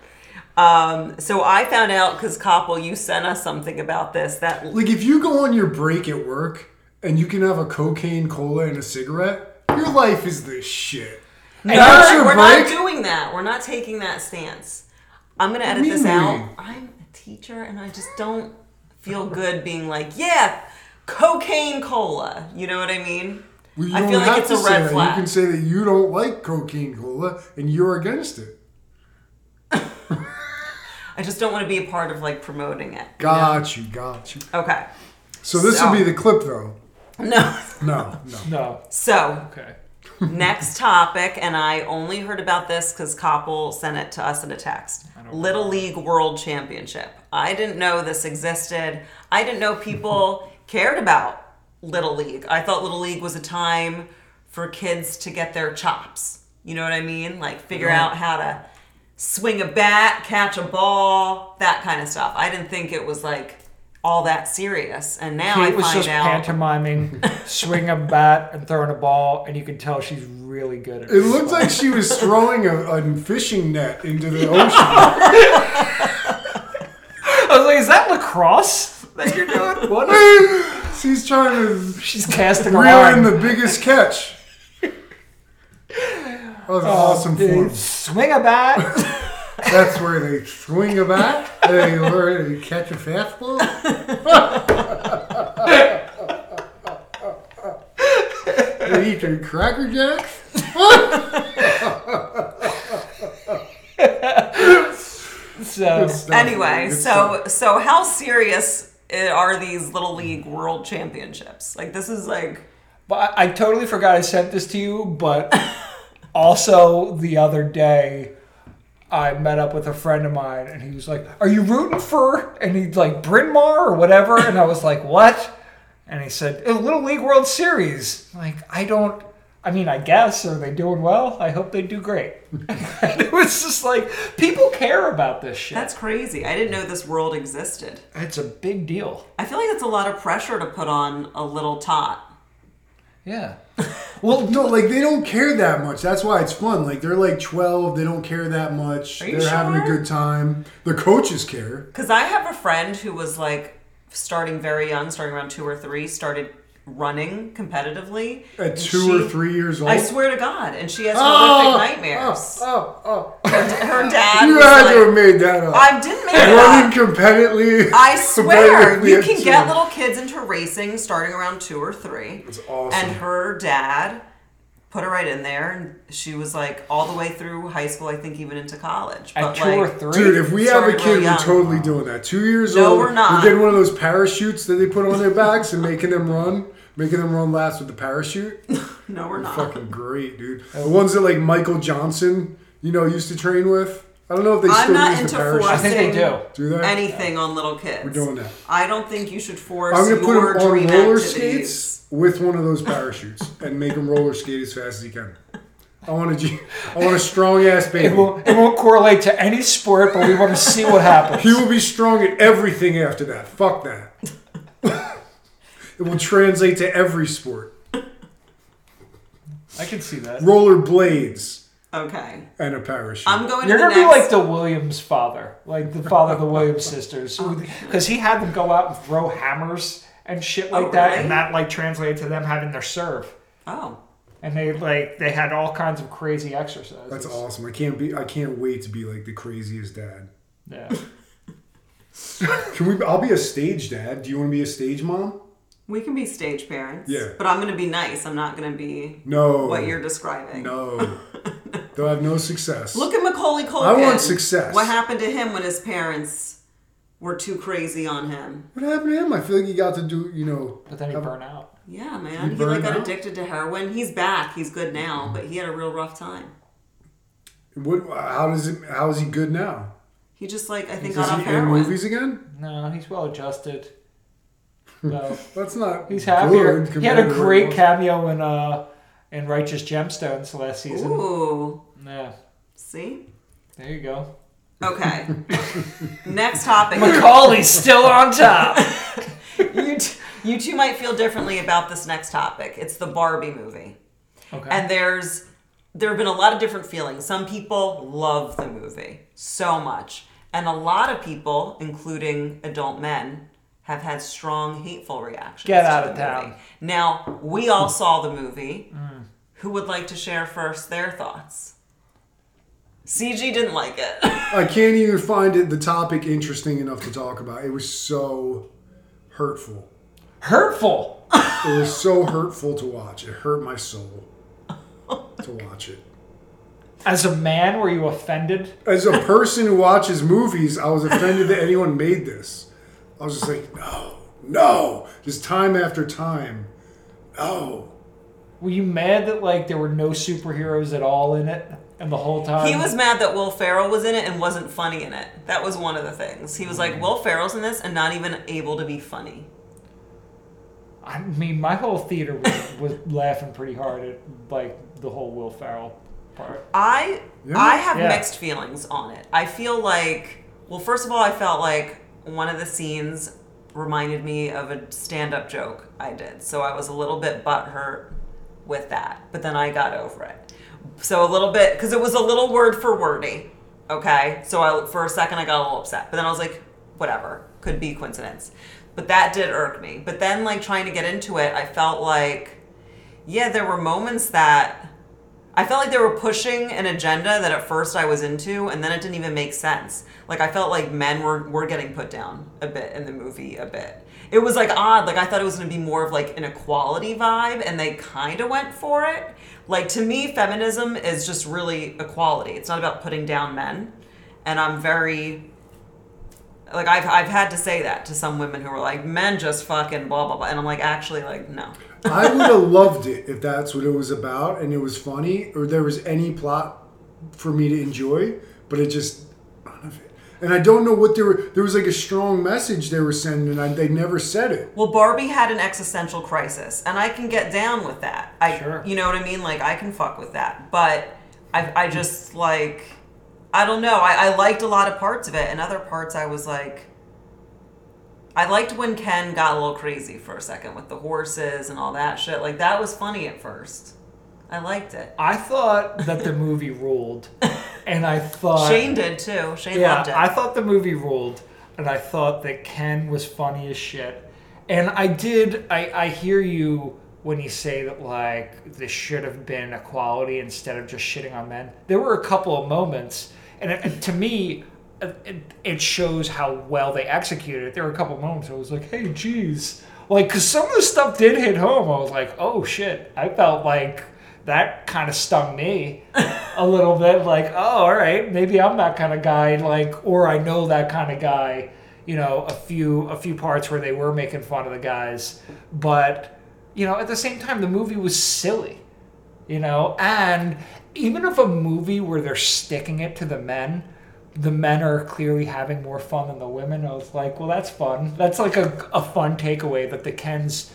Um, so I found out because Koppel, you sent us something about this that
Like if you go on your break at work and you can have a cocaine cola and a cigarette, your life is the shit.
No, we're, we're not doing that. We're not taking that stance. I'm gonna edit this out. I'm a teacher, and I just don't feel good being like, yeah, cocaine cola. You know what I mean?
Well, you
I
don't
feel like
have
it's
to
a
say
red
that.
flag.
You can say that you don't like cocaine cola and you're against it. [LAUGHS]
I just don't want to be a part of like promoting it. you know?
Got you, got you.
Okay.
So this
So-
will be the clip, though.
No.
No, no. [LAUGHS]
No.
So
Okay. [LAUGHS]
next topic, and I only heard about this because Koppel sent it to us in a text. Little League World Championship. I didn't know this existed. I didn't know people cared about Little League. I thought Little League was a time for kids to get their chops. You know what I mean? Like figure out how to swing a bat, catch a ball, that kind of stuff. I didn't think it was like all that serious. And now I
Kate was
find
just
out
pantomiming, [LAUGHS] swinging a bat and throwing a ball, and you can tell she's really good at it.
It looked like she was throwing a, a fishing net into the ocean. [LAUGHS]
I was like, is that lacrosse that you're doing? What? [LAUGHS]
She's trying to
She's casting a
reel in the biggest catch. That was an oh, awesome
dude,
form.
Swing a bat. [LAUGHS]
That's where they swing a bat. They learn to catch a fastball. [LAUGHS] they eat their cracker jacks. [LAUGHS]
so
Anyway, so
stuff.
so how serious i- are these little league world championships? Like this is like
But I, I totally forgot I sent this to you, but [LAUGHS] also the other day I met up with a friend of mine and he was like, Are you rooting for and he's like Bryn Mawr or whatever? And I was like, What? And he said, A Little League World Series. Like, I don't I mean, I guess, are they doing well? I hope they do great. and [LAUGHS] it was just like people care about this shit.
that's crazy. I didn't know this world existed.
it's a big deal.
I feel like it's a lot of pressure to put on a little tot.
Yeah. [LAUGHS]
Well, no, like they don't care that much. That's why it's fun. Like they're like twelve. They don't care that much.
Are you
They're having a good time. The coaches care.
Because I have a friend who was like starting very young, starting around two or three, started running competitively
At two
she-
or three years old.
I swear to God, and she has
Oh,
horrific oh, nightmares.
Oh, oh, oh.
Her, her dad
You
was
had
like,
to have made that up.
I didn't make it
Running competitively.
I [LAUGHS] swear,
competitively
you
at
can
two.
get little kids into racing starting around two or three.
It's awesome.
And her dad put her right in there, and she was like all the way through high school, I think even into college.
At
But
two
like,
or three.
Dude, if we have a kid,
real
we're totally doing that. Two years
No,
old,
we're not.
getting one of those parachutes that they put on their backs and making them run, making them run laps with the parachute. [LAUGHS]
no, we're not.
Fucking great, dude. The ones that like Michael Johnson, you know, used to train with. I don't know if they
I'm
still
not
use
into
the parachute.
I think they do.
Do they?
anything on little kids.
We're doing that.
I don't think you should force
I'm gonna put
your
him on
dream
roller
activities.
skates with one of those parachutes and make him roller skate as fast as he can. I want a, G- I want a strong ass baby.
It won't, it won't correlate to any sport, but we want to see what happens.
He will be strong at everything after that. Fuck that. [LAUGHS] it will translate to every sport.
I can see that.
Roller blades
Okay.
and a parachute.
I'm going
You're
to the
gonna be
next.
like the Williams father, like the father of the Williams [LAUGHS] sisters, because he had them go out and throw hammers and shit like
Oh,
that,
really?
and that like translated to them having their serve,
oh.
and they like they had all kinds of crazy exercises.
That's awesome. I can't be. I can't wait to be like the craziest dad.
Yeah. [LAUGHS]
Can we? I'll be a stage dad. Do you want to be a stage mom?
We can be stage parents.
Yeah.
But I'm going to be nice. I'm not going to be
No.
what you're describing.
No. [LAUGHS] They'll have no success.
Look at Macaulay Culkin.
I want success.
What happened to him when his parents were too crazy on him?
What happened to him? I feel like he got to do. You know.
But then he
have-
burned out.
Yeah, man.
He
He, like got
out?
addicted to heroin. He's back. He's good now, but he had a real rough time.
What? How does it? How is he good now?
He just like I think
Is
got off
he in
heroin.
movies again?
No, he's well adjusted. No,
That's not.
he's happier.
good
He had a
compared to what
great cameo in uh in Righteous Gemstones last season.
Ooh.
Yeah,
See?
there you go.
Okay. [LAUGHS] Next topic.
Macaulay's still on top. [LAUGHS]
you, t- you two might feel differently about this next topic. It's the Barbie movie.
Okay.
And there's there have been a lot of different feelings. Some people love the movie so much, and a lot of people, including adult men, have had strong hateful reactions.
Get
to
out
the
of town.
movie. Now we all saw the movie. Mm. Who would like to share first their thoughts? CG didn't like it.
I can't even find it the topic interesting enough to talk about. It was so hurtful.
Hurtful.
It was so hurtful to watch. It hurt my soul to watch it.
As a man, were you offended?
As a person who watches movies, I was offended that anyone made this. I was just like, no, no, just time after time, no.
Were you mad that like there were no superheroes at all in it, and the whole time
He was mad that Will Ferrell was in it and wasn't funny in it. That was one of the things. He was like, Will Ferrell's in this and not even able to be funny.
I mean, my whole theater was, [LAUGHS] was laughing pretty hard at like the whole Will Ferrell part.
I
Yeah.
I have
Yeah.
mixed feelings on it. I feel like well, first of all, I felt like one of the scenes reminded me of a stand-up joke I did, so I was a little bit butthurt with that. But then I got over it. So a little bit because it was a little word for wordy. Okay, so I for a second I got a little upset, but then I was like, whatever, could be coincidence. But that did irk me. But then like trying to get into it, I felt like, yeah, there were moments that I felt like they were pushing an agenda that at first I was into, and then it didn't even make sense. Like I felt like men were were getting put down a bit in the movie, a bit. It was like odd. Like I thought it was going to be more of like an equality vibe, and they kind of went for it. Like to me, feminism is just really equality. It's not about putting down men, and I'm very like I've I've had to say that to some women who are like men just fucking blah blah blah, and I'm like actually like no.
I would have loved it if that's what it was about and it was funny or there was any plot for me to enjoy, but it just none of it. And I don't know what they were. There was like a strong message they were sending, and I, they never said it.
Well, Barbie had an existential crisis, and I can get down with that. I,
Sure.
you know what I mean? Like I can fuck with that, but I, I just like, I don't know. I, I liked a lot of parts of it, and other parts I was like, I liked when Ken got a little crazy for a second with the horses and all that shit. Like that was funny at first. I liked it.
I thought that the movie ruled, and I thought
Shane did too. Shane
yeah,
loved it.
I thought the movie ruled, and I thought that Ken was funny as shit. And I did. I I hear you when you say that like this should have been equality instead of just shitting on men. There were a couple of moments, and, it, and to me. It, it shows how well they executed it. There were a couple moments where I was like, "Hey, geez," like because some of the stuff did hit home. I was like, "Oh shit!" I felt like that kind of stung me [LAUGHS] a little bit like oh all right maybe i'm that kind of guy like or i know that kind of guy you know a few a few parts where they were making fun of the guys but you know at the same time the movie was silly you know and even if a movie where they're sticking it to the men the men are clearly having more fun than the women i was like well that's fun that's like a, a fun takeaway that the kens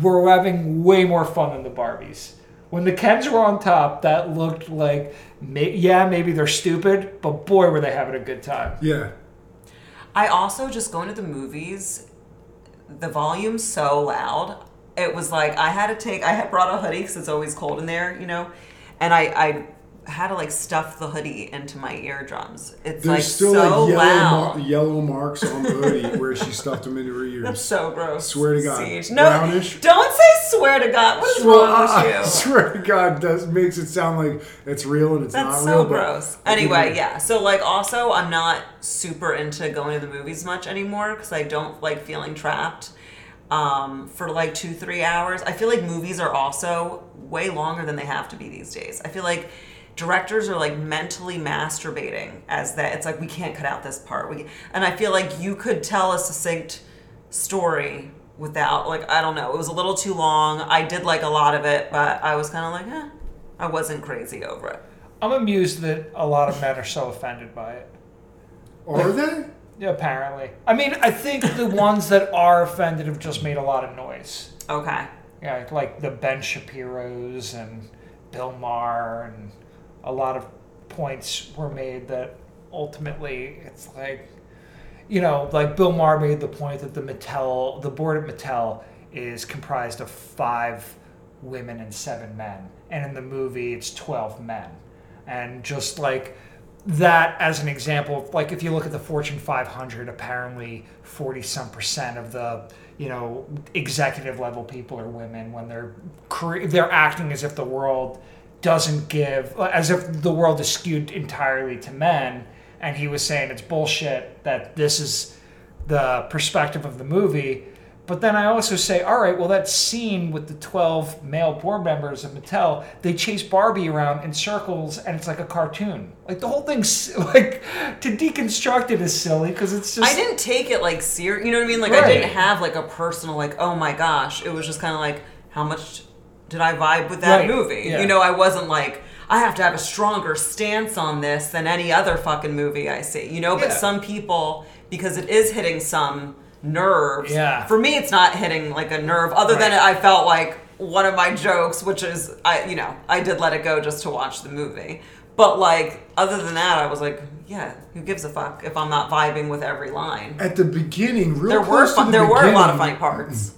were having way more fun than the barbies when the Kens were on top, that looked like, may, yeah, maybe they're stupid, but boy, were they having a good time.
Yeah.
I also just going to the movies, the volume's so loud. It was like I had to take. I had brought a hoodie because it's always cold in there, you know, and I I had to like stuff the hoodie into my eardrums. It's
There's
like
still
so
like yellow,
loud.
mar- yellow marks on the hoodie where she stuffed them into her ears.
That's so gross.
Swear to God.
Siege. No,
Brownish?
don't say swear to God. What is
Well,
wrong
I, I
with [LAUGHS] you?
swear to God, that makes it sound like it's real and it's
That's
not
so
real. but
gross. Anyway, yeah. So like, also, I'm not super into going to the movies much anymore because I don't like feeling trapped um, for like two, three hours. I feel like movies are also way longer than they have to be these days. I feel like directors are like mentally masturbating as that. It's like we can't cut out this part. We and I feel like you could tell a succinct story without like I don't know. It was a little too long. I did like a lot of it, but I was kind of like, eh. I wasn't crazy over it.
I'm amused that a lot of men are so offended by it.
Are they?
Yeah, apparently. I mean, I think the ones that are offended have just made a lot of noise.
Okay.
Yeah, like the Ben Shapiro's and Bill Maher, and a lot of points were made that ultimately it's like, you know, like Bill Maher made the point that the Mattel, the board at Mattel is comprised of five women and seven men, and in the movie it's 12 men. And just like that as an example, like if you look at the Fortune 500, apparently 40 some percent of the you know executive level people are women when they're they're acting as if the world doesn't give as if the world is skewed entirely to men and he was saying it's bullshit that this is the perspective of the movie but then I also say, all right, well, that scene with the 12 male board members of Mattel, they chase Barbie around in circles and it's like a cartoon. Like the whole thing's [LAUGHS] like to deconstruct it is silly because it's just.
I didn't take it like serious. You know what I mean? Like
Right.
I didn't have like a personal like, oh my gosh. It was just kind of like, how much did I vibe with that
Right.
movie?
Yeah.
You know, I wasn't like, I have to have a stronger stance on this than any other fucking movie I see. You know, but
Yeah.
some people because it is hitting some nerves.
Yeah.
For me, it's not hitting like a nerve. Other than I felt like one of my jokes, which is I, you know, I did let it go just to watch the movie. But like, other than that, I was like, yeah, who gives a fuck if I'm not vibing with every line?
At the beginning, real
There were
to
fun,
the
there were a lot of funny parts.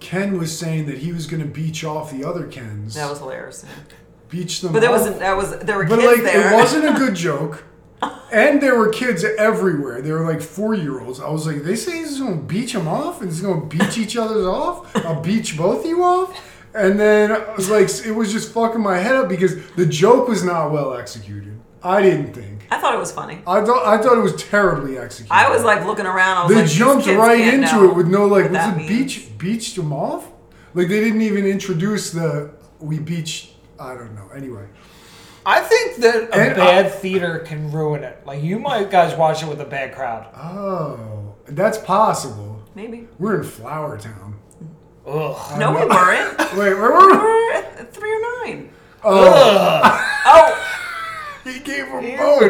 Ken was saying that he was going to beach off the other Kens.
That was hilarious.
beach them
But there
off.
wasn't. That was there were
But
kids
like,
there.
it wasn't a good joke. [LAUGHS] And there were kids everywhere. They were like four year olds. I was like, they say he's going to beach them off and he's going to beach each other's off? I'll beach both of you off? And then I was like, it was just fucking my head up because the joke was not well executed. I didn't think.
I thought it was funny.
I thought I thought it was terribly executed.
I was like looking around. I was
they
like,
jumped
kids
right
can't
into it with no like was it
means.
beach beached them off? Like they didn't even introduce the we beached. I don't know. Anyway,
I think that a
And
bad theater can ruin it. Like you might guys watch it with a bad crowd.
oh, that's possible.
Maybe.
We're in Flourtown.
Ugh.
No, we weren't. [LAUGHS]
Wait, where
we
were we?
were [LAUGHS] at three or nine. Oh.
Ugh.
Oh,
He gave them
Even
both.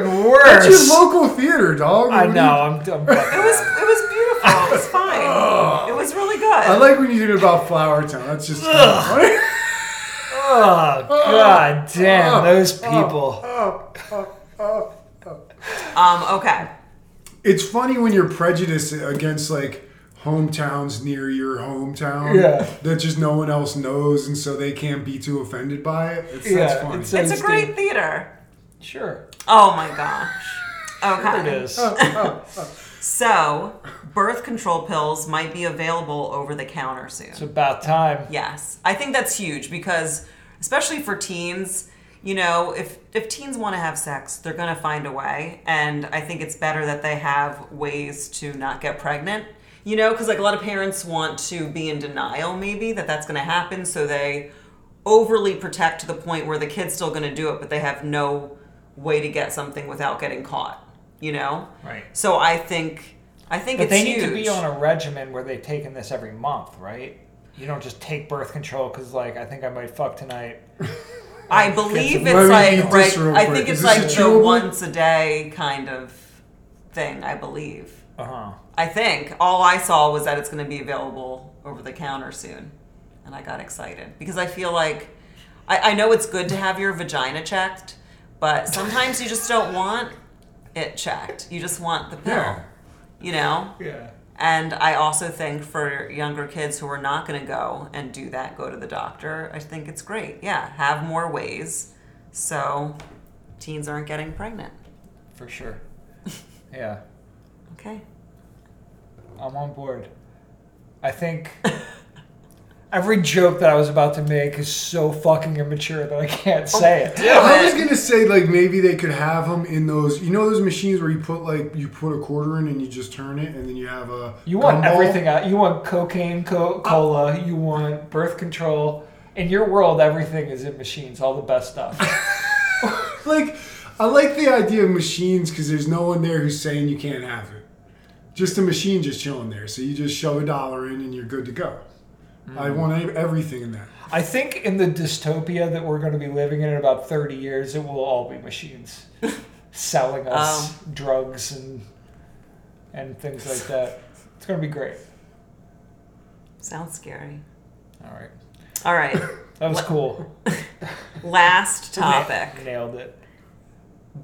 That's
worse.
your local theater, dog.
I
What do
know.
you-
I'm. I'm [LAUGHS]
it was it was beautiful. It was fine. It was really good.
I like when you did it about Flourtown. That's just kind of funny.
Oh [LAUGHS] god damn those people.
um. Okay.
It's funny when you're prejudiced against like hometowns near your hometown
Yeah.
that just no one else knows, and so they can't be too offended by it. It's,
Yeah,
that's funny.
it's
It's a great theater.
Sure.
Oh my gosh. Okay.
It is. Oh, oh, oh.
So, birth control pills might be available over the counter soon.
It's about time.
Yes, I think that's huge because, especially for teens, you know, if if teens want to have sex, they're gonna find a way, and I think it's better that they have ways to not get pregnant. You know, because like a lot of parents want to be in denial, maybe that that's gonna happen, so they overly protect to the point where the kid's still gonna do it, but they have no way to get something without getting caught. You know,
Right.
so I think I think
But
it's
they need to be on a regimen where they're taking this every month, right? You don't just take birth control because, like, I think I might fuck tonight. [LAUGHS]
I believe it's like right. I think it's like the once a day kind of thing. I believe.
Uh huh.
I think all I saw was that it's going to be available over the counter soon, and I got excited because I feel like I, I know it's good to have your vagina checked, but sometimes you just don't want it checked. You just want the pill,
Yeah.
you know.
Yeah.
And I also think for younger kids who are not going to go and do that, go to the doctor, I think it's great. Yeah, have more ways so teens aren't getting pregnant.
For sure. [LAUGHS] Yeah.
Okay.
I'm on board. I think [LAUGHS] every joke that I was about to make is so fucking immature that I can't oh, say it.
Yeah,
I was gonna say like maybe they could have them in those you know those machines where you put like you put a quarter in and you just turn it and then you have a
You want
gumball.
everything out. You want cocaine, co- cola. You want birth control. In your world, everything is in machines. All the best stuff. [LAUGHS]
like I like the idea of machines because there's no one there who's saying you can't have it. Just a machine just chilling there. So you just shove a dollar in and you're good to go. I want everything in that.
I think in the dystopia that we're going to be living in in about 30 years, it will all be machines [LAUGHS] selling us um, drugs and and things like that. It's going to be great.
Sounds scary.
All right.
All right. [LAUGHS]
That was cool. [LAUGHS]
Last topic
Nailed it.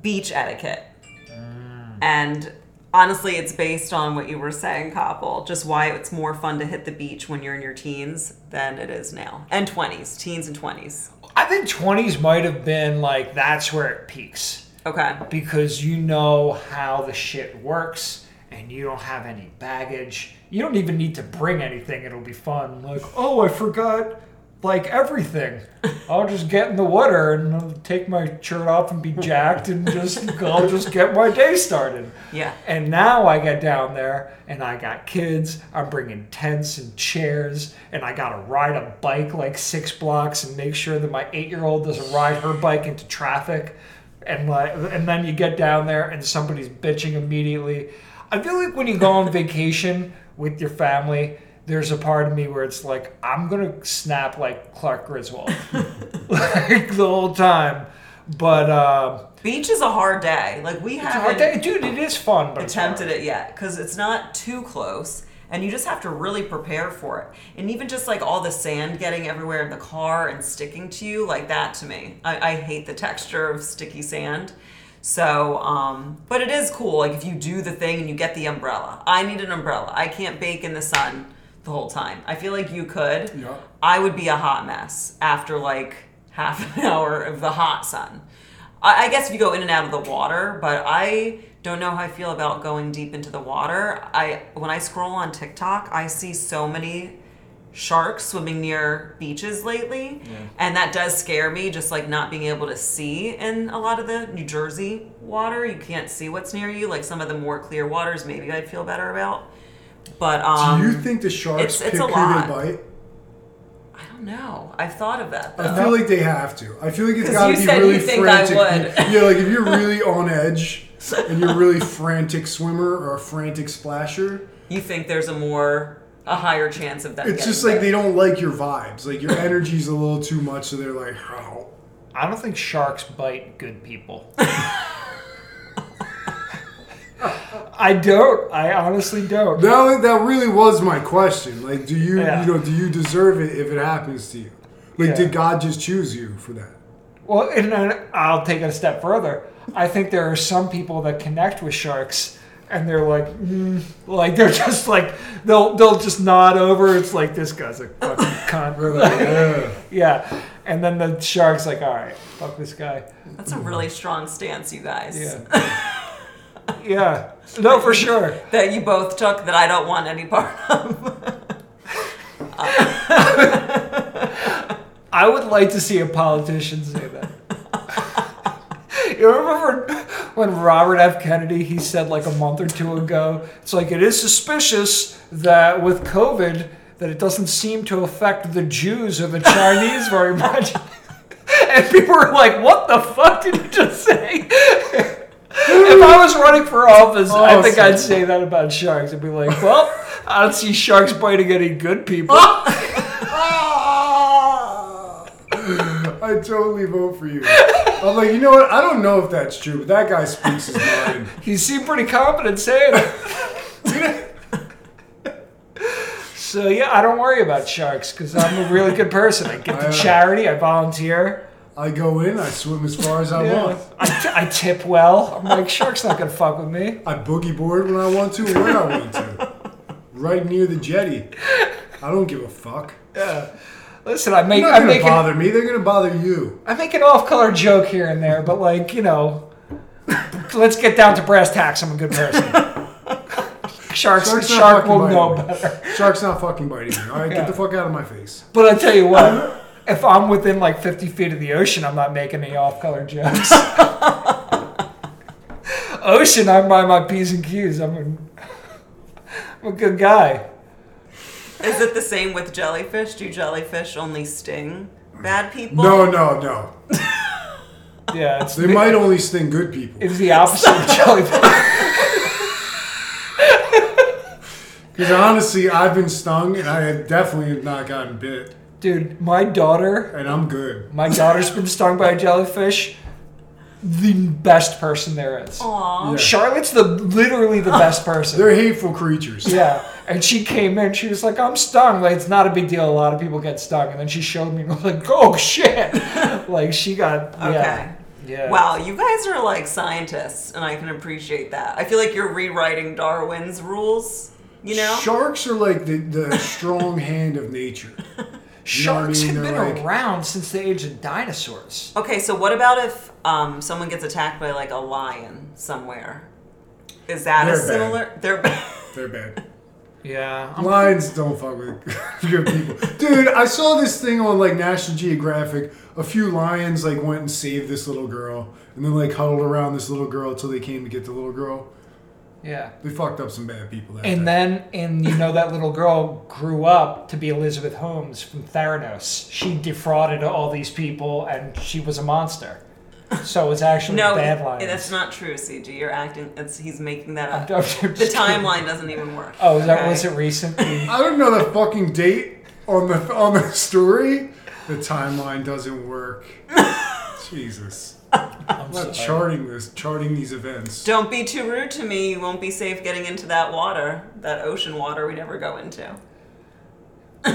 beach etiquette. Mm. And honestly, it's based on what you were saying, Koppel, just why it's more fun to hit the beach when you're in your teens than it is now. And 20s, teens and 20s.
I think 20s might have been like that's where it peaks.
Okay.
because you know how the shit works and you don't have any baggage. You don't even need to bring anything. It'll be fun. Like, oh, I forgot like everything. I'll just get in the water and I'll take my shirt off and be jacked and just [LAUGHS] I'll just get my day started.
Yeah.
And now I get down there and I got kids. I'm bringing tents and chairs and I got to ride a bike like six blocks and make sure that my eight year old doesn't ride her bike into traffic. And like, and then you get down there and somebody's bitching immediately. I feel like when you go on vacation with your family, there's a part of me where it's like I'm gonna snap like Clark Griswold, [LAUGHS] like the whole time. But um,
Beach is a hard day. Like we haven't
hard day. dude. It is fun, but
attempted it yet because it's not too close and you just have to really prepare for it and even just like all the sand getting everywhere in the car and sticking to you like that to me i, I hate the texture of sticky sand so um, but it is cool like if you do the thing and you get the umbrella i need an umbrella i can't bake in the sun the whole time i feel like you could
Yeah.
i would be a hot mess after like half an [LAUGHS] hour of the hot sun I, I guess if you go in and out of the water, but I don't know how I feel about going deep into the water. I when I scroll on TikTok, I see so many sharks swimming near beaches lately, and that does scare me. Just like not being able to see in a lot of the New Jersey water, you can't see what's near you. Like some of the more clear waters, maybe I'd feel better about. But um,
Do you think the sharks
it's- it's
pick
a
who
lot.
they bite?
I don't know. I've thought of that though.
I feel like they have to. I feel like it's got to be
said
really
you think I
frantic.
would. [LAUGHS]
Yeah, like if you're [LAUGHS] really on edge and you're really frantic swimmer or a frantic splasher,
You think there's a more a higher chance of that?
it's just like they don't like your vibes. Like your energy's a little too much, so they're like, "How?"
I don't think sharks bite good people. [LAUGHS] I don't. I honestly don't.
That that really was my question. Like, do you
Yeah.
you know do you deserve it if it happens to you? Like,
Yeah.
did God just choose you for that?
Well, and then I'll take it a step further. I think there are some people that connect with sharks, and they're like, mm, like they're [LAUGHS] just like they'll they'll just nod over. It's like this guy's a fucking [LAUGHS] cunt. We're like,
Yeah. [LAUGHS]
yeah, and then the shark's like, all right, fuck this guy.
That's a really strong stance, you guys.
Yeah, yeah, no, for sure.
That you both took that I don't want any part of. [LAUGHS]
I would like to see a politician say that. [LAUGHS] you remember when Robert F. Kennedy he said like a month or two ago, it's like it is suspicious that with COVID that it doesn't seem to affect the Jews or the Chinese very much. [LAUGHS] and people were like, "What the fuck did you just say?" If I was running for office, I think I'd say that about sharks. I'd be like, "Well, I don't see sharks biting any good people." [LAUGHS]
I totally vote for you. I'm like, you know what? I don't know if that's true, but that guy speaks his mind. [LAUGHS]
He seemed pretty confident saying it. [LAUGHS] so yeah, I don't worry about sharks because I'm a really good person. I give to
uh,
charity. I volunteer.
I go in, I swim as far as I
Yeah.
want.
I, t- I tip well. [LAUGHS] I'm like, shark's not gonna fuck with me. [LAUGHS]
I boogie board when I want to, where I want to. Right near the jetty. I don't give a fuck.
Yeah. Listen, I make
They're not gonna
an,
bother me. They're gonna bother you.
I make an off-color joke here and there, but like you know, let's get down to brass tacks. I'm a good person. [LAUGHS] Sharks,
Sharks
shark will know better.
Shark's not fucking biting me. All right,
Yeah.
get the fuck out of my face.
But I tell you what, if I'm within like 50 feet of the ocean, I'm not making any off-color jokes. [LAUGHS] ocean, I mind my p's and q's. I'm a, I'm a good guy.
Is it the same with jellyfish? Do jellyfish only sting bad people?
No, no, no. [LAUGHS]
Yeah, it's
They
the,
might only sting good people.
it's the opposite of jellyfish. [LAUGHS]
Because honestly, I've been stung and I have definitely have not gotten bit.
Dude, my daughter,
And I'm good.
my daughter's been stung by a jellyfish. The best person there is.
Aw.
Yeah.
Charlotte's the literally the best [LAUGHS] person.
They're hateful creatures.
Yeah, and she came in. She was like, "I'm stung. Like it's not a big deal. A lot of people get stung." And then she showed me, and I was like, "Oh shit!" [LAUGHS] like she got
Okay.
yeah, yeah.
Wow, you guys are like scientists, and I can appreciate that. I feel like you're rewriting Darwin's rules. You know?
Sharks are like the, the strong hand of nature. [LAUGHS]
Sharks
You know
have been
I mean? They're like-
around since the age of dinosaurs.
Okay, so what about if um, someone gets attacked by like a lion somewhere? Is that a
They're bad.
similar? They're bad. [LAUGHS]
They're bad.
Yeah, I'm-
Lions don't fuck with [LAUGHS] good people. Dude, I saw this thing on like National Geographic. A few lions like went and saved this little girl and then like huddled around this little girl until they came to get the little girl.
Yeah.
They fucked up some bad people that
And
day.
then, and you know that little girl grew up to be Elizabeth Holmes from Theranos. She defrauded all these people, and she was a monster. So it's actually
no,
bad lines.
that's not true, CG. You're acting. It's he's making that
I'm-
up.
I'm just
The
kidding.
timeline doesn't even work.
Oh, is that
okay?
was it recent? [LAUGHS]
I don't know the fucking date on the on the story. The timeline doesn't work. [LAUGHS] Jesus.
I'm
I'm not charting this, charting these events.
Don't be too rude to me. You won't be safe getting into that water, that ocean water we never go into.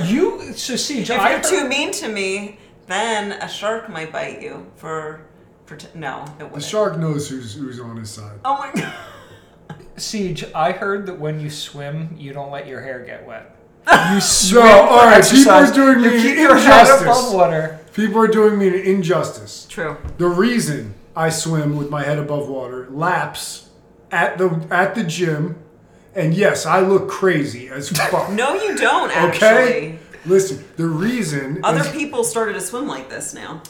You so Siege,
If
I
you're too mean to me, then a shark might bite you for. for t- no, it
The
wouldn't.
shark knows who's who's on his side.
Oh my god. [LAUGHS]
Siege. I heard that when you swim, you don't let your hair get wet. [LAUGHS] You swim
No,
for
all right, people are
exercise.
doing
you
me
keep
an
your head
injustice.
above water.
People are doing me an injustice.
True.
The reason I swim with my head above water laps at the at the gym, and yes, I look crazy as [LAUGHS] fuck.
No, you don't
Okay.
actually.
Listen, the reason
Other
is,
people started to swim like this now.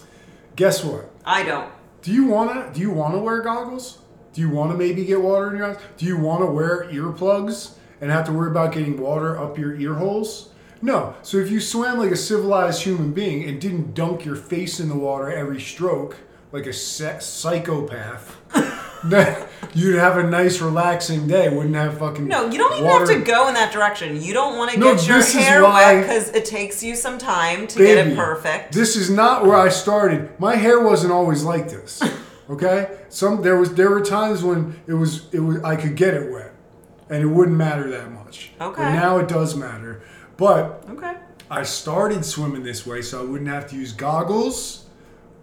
guess what?
I don't.
Do you wanna do you wanna wear goggles? Do you wanna maybe get water in your eyes? Do you wanna wear earplugs and have to worry about getting water up your ear holes? No. So if you swam like a civilized human being and didn't dunk your face in the water every stroke like a se- psychopath, [LAUGHS] you'd have a nice relaxing day. Wouldn't have fucking
No, you don't even
water.
have to go in that direction. You don't want to
No,
get your hair wet because it takes you some time to get it perfect.
This is not where I started. My hair wasn't always like this. [LAUGHS] Okay? Some there was there were times when it was it was I could get it wet and it wouldn't matter that much.
Okay.
But now it does matter. But
okay.
I started swimming this way so I wouldn't have to use goggles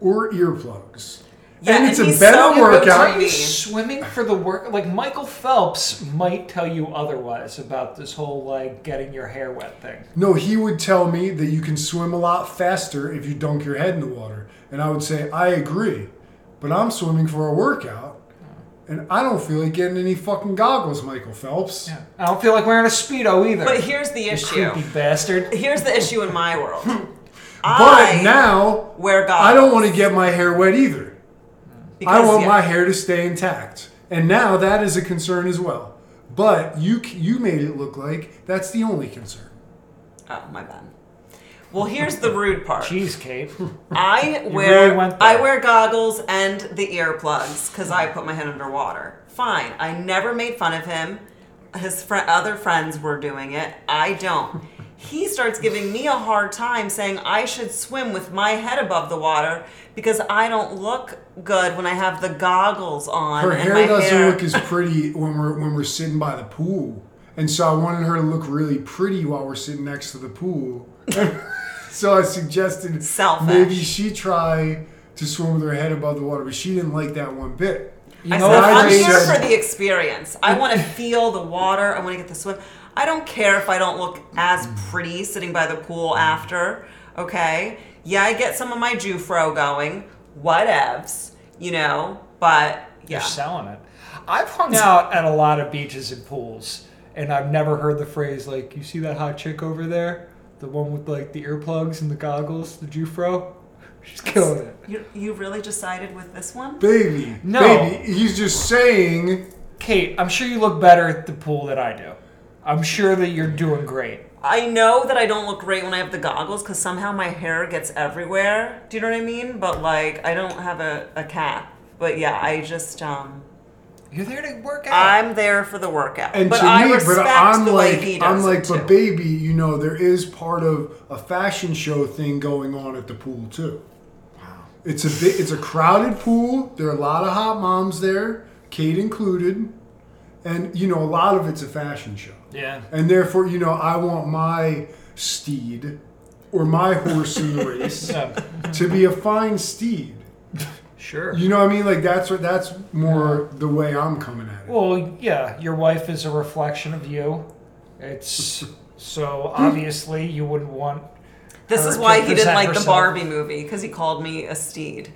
or earplugs.
Yeah,
and it's
and
a
he's
better
so
workout.
Are you swimming for the work? Like Michael Phelps might tell you otherwise about this whole like getting your hair wet thing.
No, he would tell me that you can swim a lot faster if you dunk your head in the water. And I would say, I agree. But I'm swimming for a workout. And I don't feel like getting any fucking goggles, Michael Phelps.
Yeah. I don't feel like wearing a speedo either.
But here's the
you
issue.
creepy bastard.
Here's the issue in my world. [LAUGHS]
But
I
now,
wear goggles.
I don't want to get my hair wet either. I want
yeah,
my hair to stay intact. And now that is a concern as well. But you you made it look like that's the only concern.
Oh, my bad. Well, here's the rude part.
Jeez, Kate.
I [LAUGHS] wear
really went.
I wear goggles and the earplugs because I put my head underwater. Fine. I never made fun of him. His fr- other friends were doing it. I don't. He starts giving me a hard time saying I should swim with my head above the water because I don't look good when I have the goggles on.
Her
and
hair
my
doesn't
hair-
look as pretty when we're when we're sitting by the pool. And so I wanted her to look really pretty while we're sitting next to the pool. [LAUGHS] so I suggested
Selfish.
maybe she try to swim with her head above the water, but she didn't like that one bit.
You
I
know
said,
what
I
I'm
just
here for the experience. I want to feel the water. I want to get the swim. I don't care if I don't look as pretty sitting by the pool after. Okay. Yeah, I get some of my Jewfro going. Whatevs. You know. But
You're selling it. I've hung out at a lot of beaches and pools, and I've never heard the phrase like, "You see that hot chick over there, the one with like the earplugs and the goggles, the Jewfro? [LAUGHS] She's killing it."
You, you really just sided with this one?
Baby,
No.
baby, he's just saying
Kate, I'm sure you look better at the pool than I do. I'm sure that you're doing great.
I know that I don't look great when I have the goggles because somehow my hair gets everywhere. Do you know what I mean? But like, I don't have a, a cap. But yeah, I just um,
You're there to work out.
I'm there for the workout.
and
but
to
I
me,
respect
but I'm
the
like,
way he
I'm like,
it
but
too.
baby, you know, there is part of a fashion show thing going on at the pool too. Wow. It's a bit, it's a crowded pool. There are a lot of hot moms there, Kate included, and you know, a lot of it's a fashion show.
yeah.
And therefore, you know, I want my steed or my horse in the [LAUGHS] race to be a fine steed.
Sure.
You know what I mean? Like that's what that's more the way I'm coming at it.
Well, yeah, your wife is a reflection of you. It's so obviously you wouldn't want.
This
her
is
to
why he didn't
present
like the
herself.
Barbie movie because he called me a steed.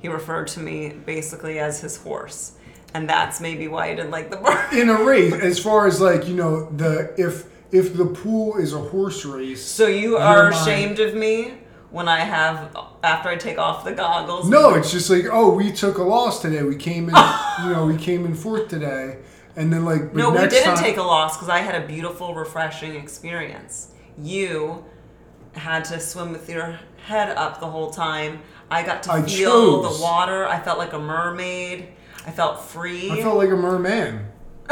He referred to me basically as his horse, and that's maybe why you didn't like the Barbie.
in a [LAUGHS] race, as far as like you know, the if if the pool is a horse race,
So you are ashamed of me when I have after I take off the goggles.
no, it's just like oh, we took a loss today. We came in, [LAUGHS] you know, we came in fourth today, and then like
No, we didn't
time,
take a loss because I had a beautiful, refreshing experience. You had to swim with your head up the whole time. I got to
I
feel
chose.
the water. I felt like a mermaid. I felt free.
I felt like a merman. [LAUGHS]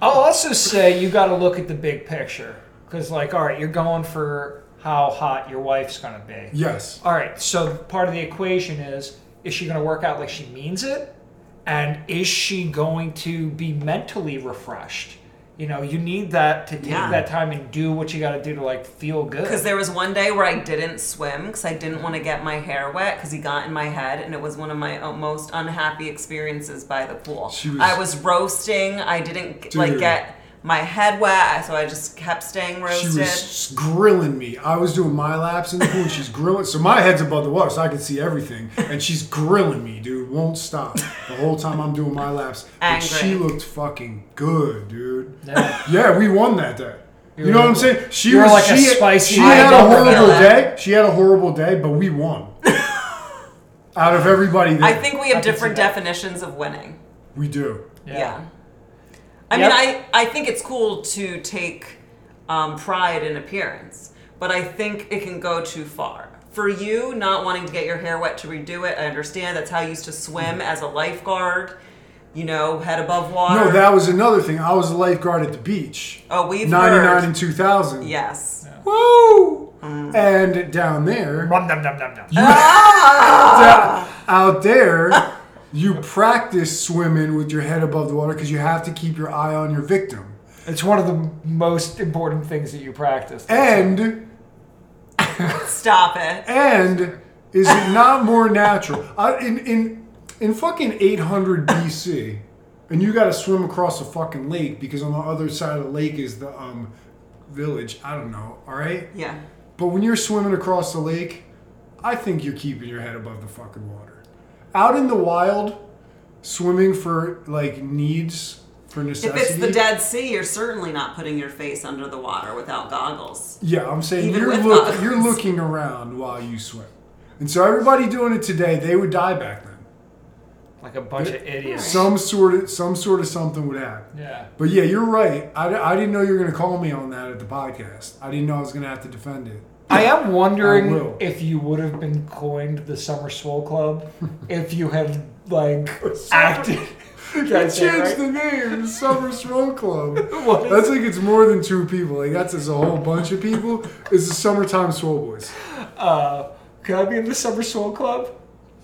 I'll also say you got to look at the big picture because, like, all right, you're going for how hot your wife's going to be.
Yes,
All right, so part of the equation is is she going to work out like she means it? And is she going to be mentally refreshed? You know, you need that to take
Yeah.
that time and do what you got to do to like feel good.
Because there was one day where I didn't swim because I didn't want to get my hair wet because he got in my head, and it was one of my uh, most unhappy experiences by the pool.
Was-
I was roasting. I didn't like get my head wet, so I just kept staying
she
roasted.
was grilling me. I was doing my laps in the pool, and she's grilling. So my head's above the water, so I can see everything, and she's grilling me, dude. Won't stop the whole time I'm doing my laps. But she looked fucking good, dude.
Yeah.
Yeah, we won that day. You know what I'm saying? She
You're
was
like a spicy
she had a
I
horrible day. She had a horrible day, but we won. [LAUGHS] Out of everybody there,
I think we have
can
different definitions of winning.
we do.
Yeah. I
Yep.
mean, I, I think it's cool to take um, pride in appearance, but I think it can go too far. For you, not wanting to get your hair wet to redo it, I understand that's how you used to swim as a lifeguard, you know, head above water.
No, that was another thing. I was a lifeguard at the beach.
oh, we've
99
heard.
and 2000.
Yes.
Woo!
Mm.
And down there,
Nom, nom, nom, nom, nom. [LAUGHS]
down- out there, [LAUGHS] you practice swimming with your head above the water because you have to keep your eye on your victim.
It's one of the most important things that you practice.
And
Stop it.
and is it not more natural? Uh, in in in fucking 800 BC, and you got to swim across a fucking lake because on the other side of the lake is the um village. I don't know. All right.
Yeah.
But when you're swimming across the lake, I think you're keeping your head above the fucking water. Out in the wild, swimming for like needs for necessity.
If it's the Dead Sea, you're certainly not putting your face under the water without goggles.
Yeah, I'm saying
Even
you're
with
look, you're looking around while you swim. And so everybody doing it today, they would die back then.
Like a bunch of idiots.
Some sort of some sort of something would happen.
Yeah.
But yeah, you're right. I, I didn't know you were going to call me on that at the podcast. I didn't know I was going to have to defend it.
I am
I
wondering
will.
if you would have been coined the Summer Swole Club [LAUGHS] if you had like acted. [LAUGHS] Did I
Change
say it right?
the name to Summer Swole Club. [LAUGHS]
What is-
That's like it's more than two people. Like that's just a whole bunch of people. It's the Summertime Swole Boys.
Uh, can I be in the Summer Swole Club?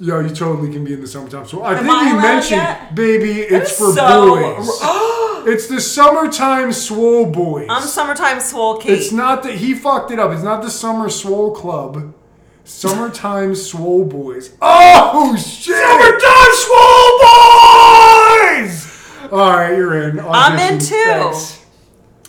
Yo, you totally can be in the Summertime Swole. I
Am
think
I
you
allowed
mentioned,
yet?
baby, it's for
So-
boys. [GASPS] it's the Summertime Swole Boys.
I'm summertime swole Kate.
It's not that he fucked it up. It's not the Summer Swole Club. Summertime Swole Boys. Oh shit!
Summertime Swole Boys!
All right, you're in.
I'm in too.
Thanks.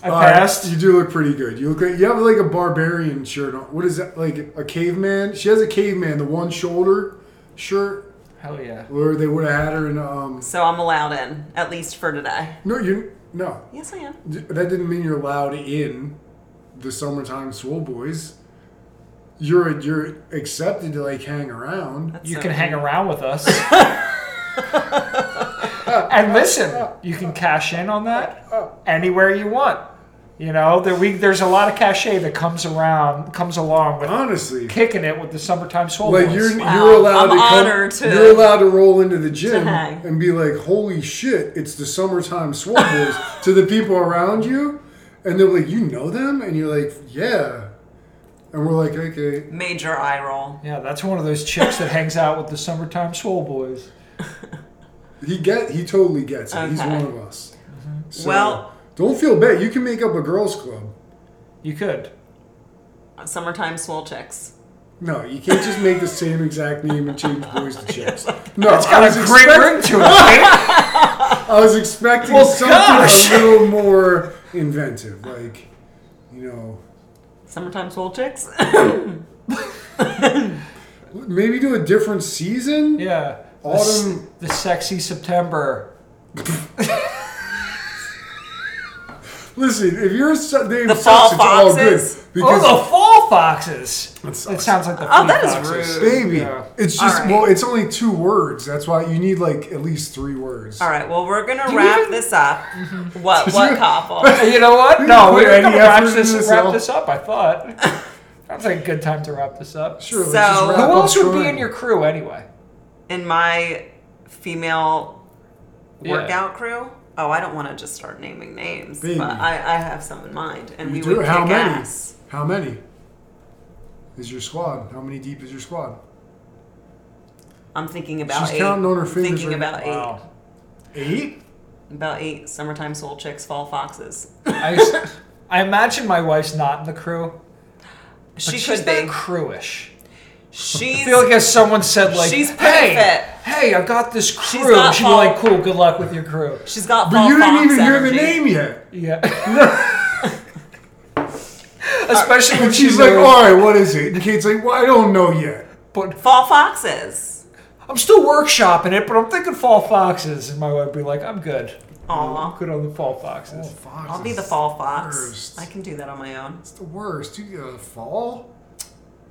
I
All right,
passed.
you do look pretty good. You look. Like, you have like a barbarian shirt on. What is that? Like a caveman? She has a caveman, the one shoulder shirt,
Hell yeah.
where they would have had her in. Um,
So I'm allowed in, at least for today.
no, you no.
Yes, I am.
That didn't mean you're allowed in the summertime Swole Boys. You're you're accepted to like hang around.
That's
You
so
can hang around with us. [LAUGHS] and listen, you can cash in on that anywhere you want. You know, there we there's a lot of cachet that comes around comes along with
Honestly,
kicking it with the summertime soul
like
boys.
you're
Wow.
you're allowed
I'm
to come.
honored to-
you're allowed to roll into the gym and be like, "Holy shit! It's the summertime Swole Boys." [LAUGHS] to the people around you, and they're like, "You know them?" And you're like, "Yeah." And we're like, "Okay."
Major eye roll.
yeah, that's one of those chicks that hangs out with the summertime swole boys. [LAUGHS]
He get he totally gets it. He's one of us. Mm-hmm. So,
Well-
don't feel bad. You can make up a girls' club.
You could.
Summertime swole chicks.
No, you can't just make the same exact name and change boys to chicks. [LAUGHS] No,
It's
I
got
was
a great
expect-
ring to it. Kate. [LAUGHS]
I was expecting
Well,
something
gosh.
a little more inventive, like you know,
Summertime swole chicks? [COUGHS]
maybe do a different season.
Yeah. The s-
Autumn-
The, sexy September. [LAUGHS]
Listen, if your su- name
The
sucks,
fall
it's all good
foxes?
because
oh, the fall foxes.
That
That
sucks.
sounds like the
Oh, that is
foxes.
rude.
baby,
Yeah.
it's just
All right.
well, it's only two words. That's why you need like at least three words.
All right, well, we're going to
you
wrap
even-
this up. [LAUGHS] What,
Did
what
you-
couple? [LAUGHS]
You know what?
You [LAUGHS]
No,
put
we're
any
going to wrap this,
this
wrap this up, I thought. Sounds like a good time to wrap this up.
Sure.
So-
Who else would be in your crew anyway?
In my female
Yeah.
workout crew? Oh, I don't want to just start naming names,
Baby.
but I, I have some in mind, and
You
we
do?
would
How
kick
many?
ass.
How many is your squad? How many deep is your squad?
I'm thinking about
She's
eight.
counting on her fingers
Thinking
right
about eight.
Wow.
Eight.
About eight summertime soul chicks, fall foxes.
I, I imagine my wife's not in the crew. But
She
she's
could be.
not crewish.
She's
I feel like if someone said like,
She's pretty
"Hey,
fit.
hey, I got this crew,"
She's got
she'd be like, "Cool, good luck with your crew."
she's got
But you didn't
fox
even hear the name yet.
Yeah. [LAUGHS] [LAUGHS] Especially when
And she's
she's
like,
like,
"All right, what is it?" And Kate's like, "Well, I don't know yet."
but
Fall foxes.
I'm still workshopping it, but I'm thinking fall foxes. And my wife would be like, I'm good.
Aw.
Good on the fall
Oh,
foxes.
fox
I'll be
is
the fall fox.
worst.
I can do that on my own.
It's the worst. You get a fall,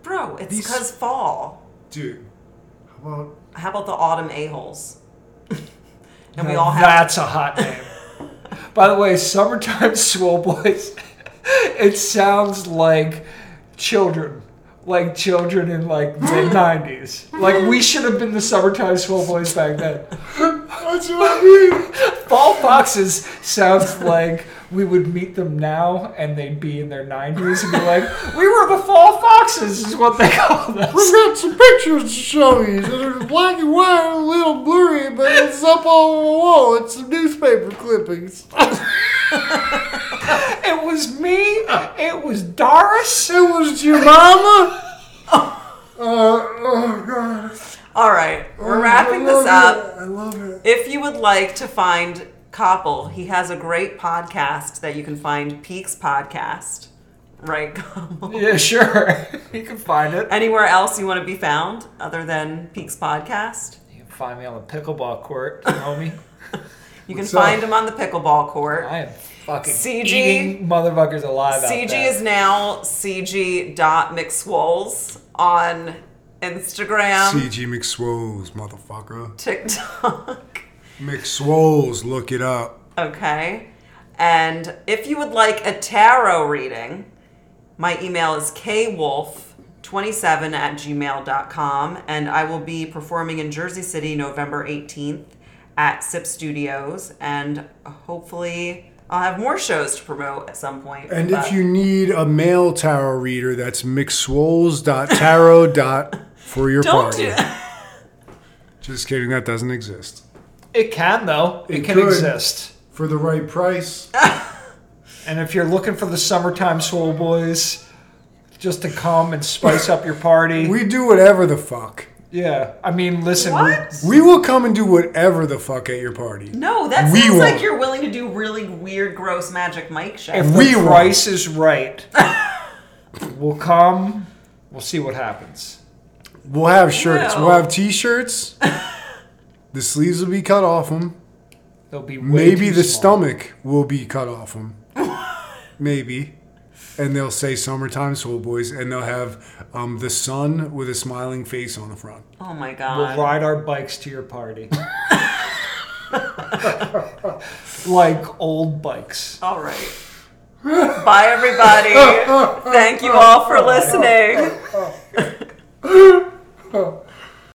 Bro, it's
These-
because fall.
dude. How about
How about the autumn a-holes? [LAUGHS] and we
Now
all have
That's a hot name. [LAUGHS] By the way, summertime [LAUGHS] swole boys. It sounds like children, like children in like mid '90s. Like we should have been the summertime swole boys back then.
That's what I mean.
Fall foxes sounds like we would meet them now and they'd be in their 90s and be like, "We were the fall foxes," is what they called us.
We've got some pictures to show you. They're black and white, a little blurry, but it's up on the wall. It's some newspaper clippings. [LAUGHS]
It was me. It was Doris.
It was your mama. [LAUGHS] Uh, oh god.
All right, we're
Oh,
wrapping
I
this
love
up.
it. I love it.
If you would like to find Koppel, he has a great podcast that you can find Peaks Podcast. Right, [LAUGHS] Koppel?
Yeah, sure. [LAUGHS] You can find it.
Anywhere else you want to be found other than Peaks Podcast?
You can find me on the pickleball court, homie. [LAUGHS]
You can
What's
find
up?
him on the pickleball court.
I am fucking
CG
eating motherfuckers alive out
CG
there.
is now cg.mcswolls on Instagram,
CG McSwolls, motherfucker.
TikTok.
McSwolls, look it up.
Okay. And if you would like a tarot reading, my email is kwolf27 at gmail.com. And I will be performing in Jersey City November 18th at SIP Studios. And hopefully, I'll have more shows to promote at some point.
And
but-
if you need a male tarot reader, that's mcswolls.tarot. for your
don't
party. Just kidding, that doesn't exist.
It can though. It,
It
can
could.
exist.
For the right price, [LAUGHS]
And if you're looking for the summertime swoll boys, just to come and spice up your party, [LAUGHS]
we do whatever the fuck.
yeah. I mean, listen. we-
What?
We will come and do whatever the fuck at your party.
No, that
We
sounds like
won't.
you're willing to do really weird, gross magic Mike shit.
If
We
the
won't.
is right, [LAUGHS] we'll come. We'll see what happens.
We'll have shirts.
Ew.
We'll have t-shirts. The sleeves will be cut off them.
They'll be way
Maybe
too
the
small.
stomach will be cut off them. [LAUGHS] Maybe. And they'll say "Summertime Swoll Boys," and they'll have um, the sun with a smiling face on the front.
oh my God!
We'll ride our bikes to your party. like old bikes.
All right. Bye, everybody. [LAUGHS] Thank you all for listening. [LAUGHS]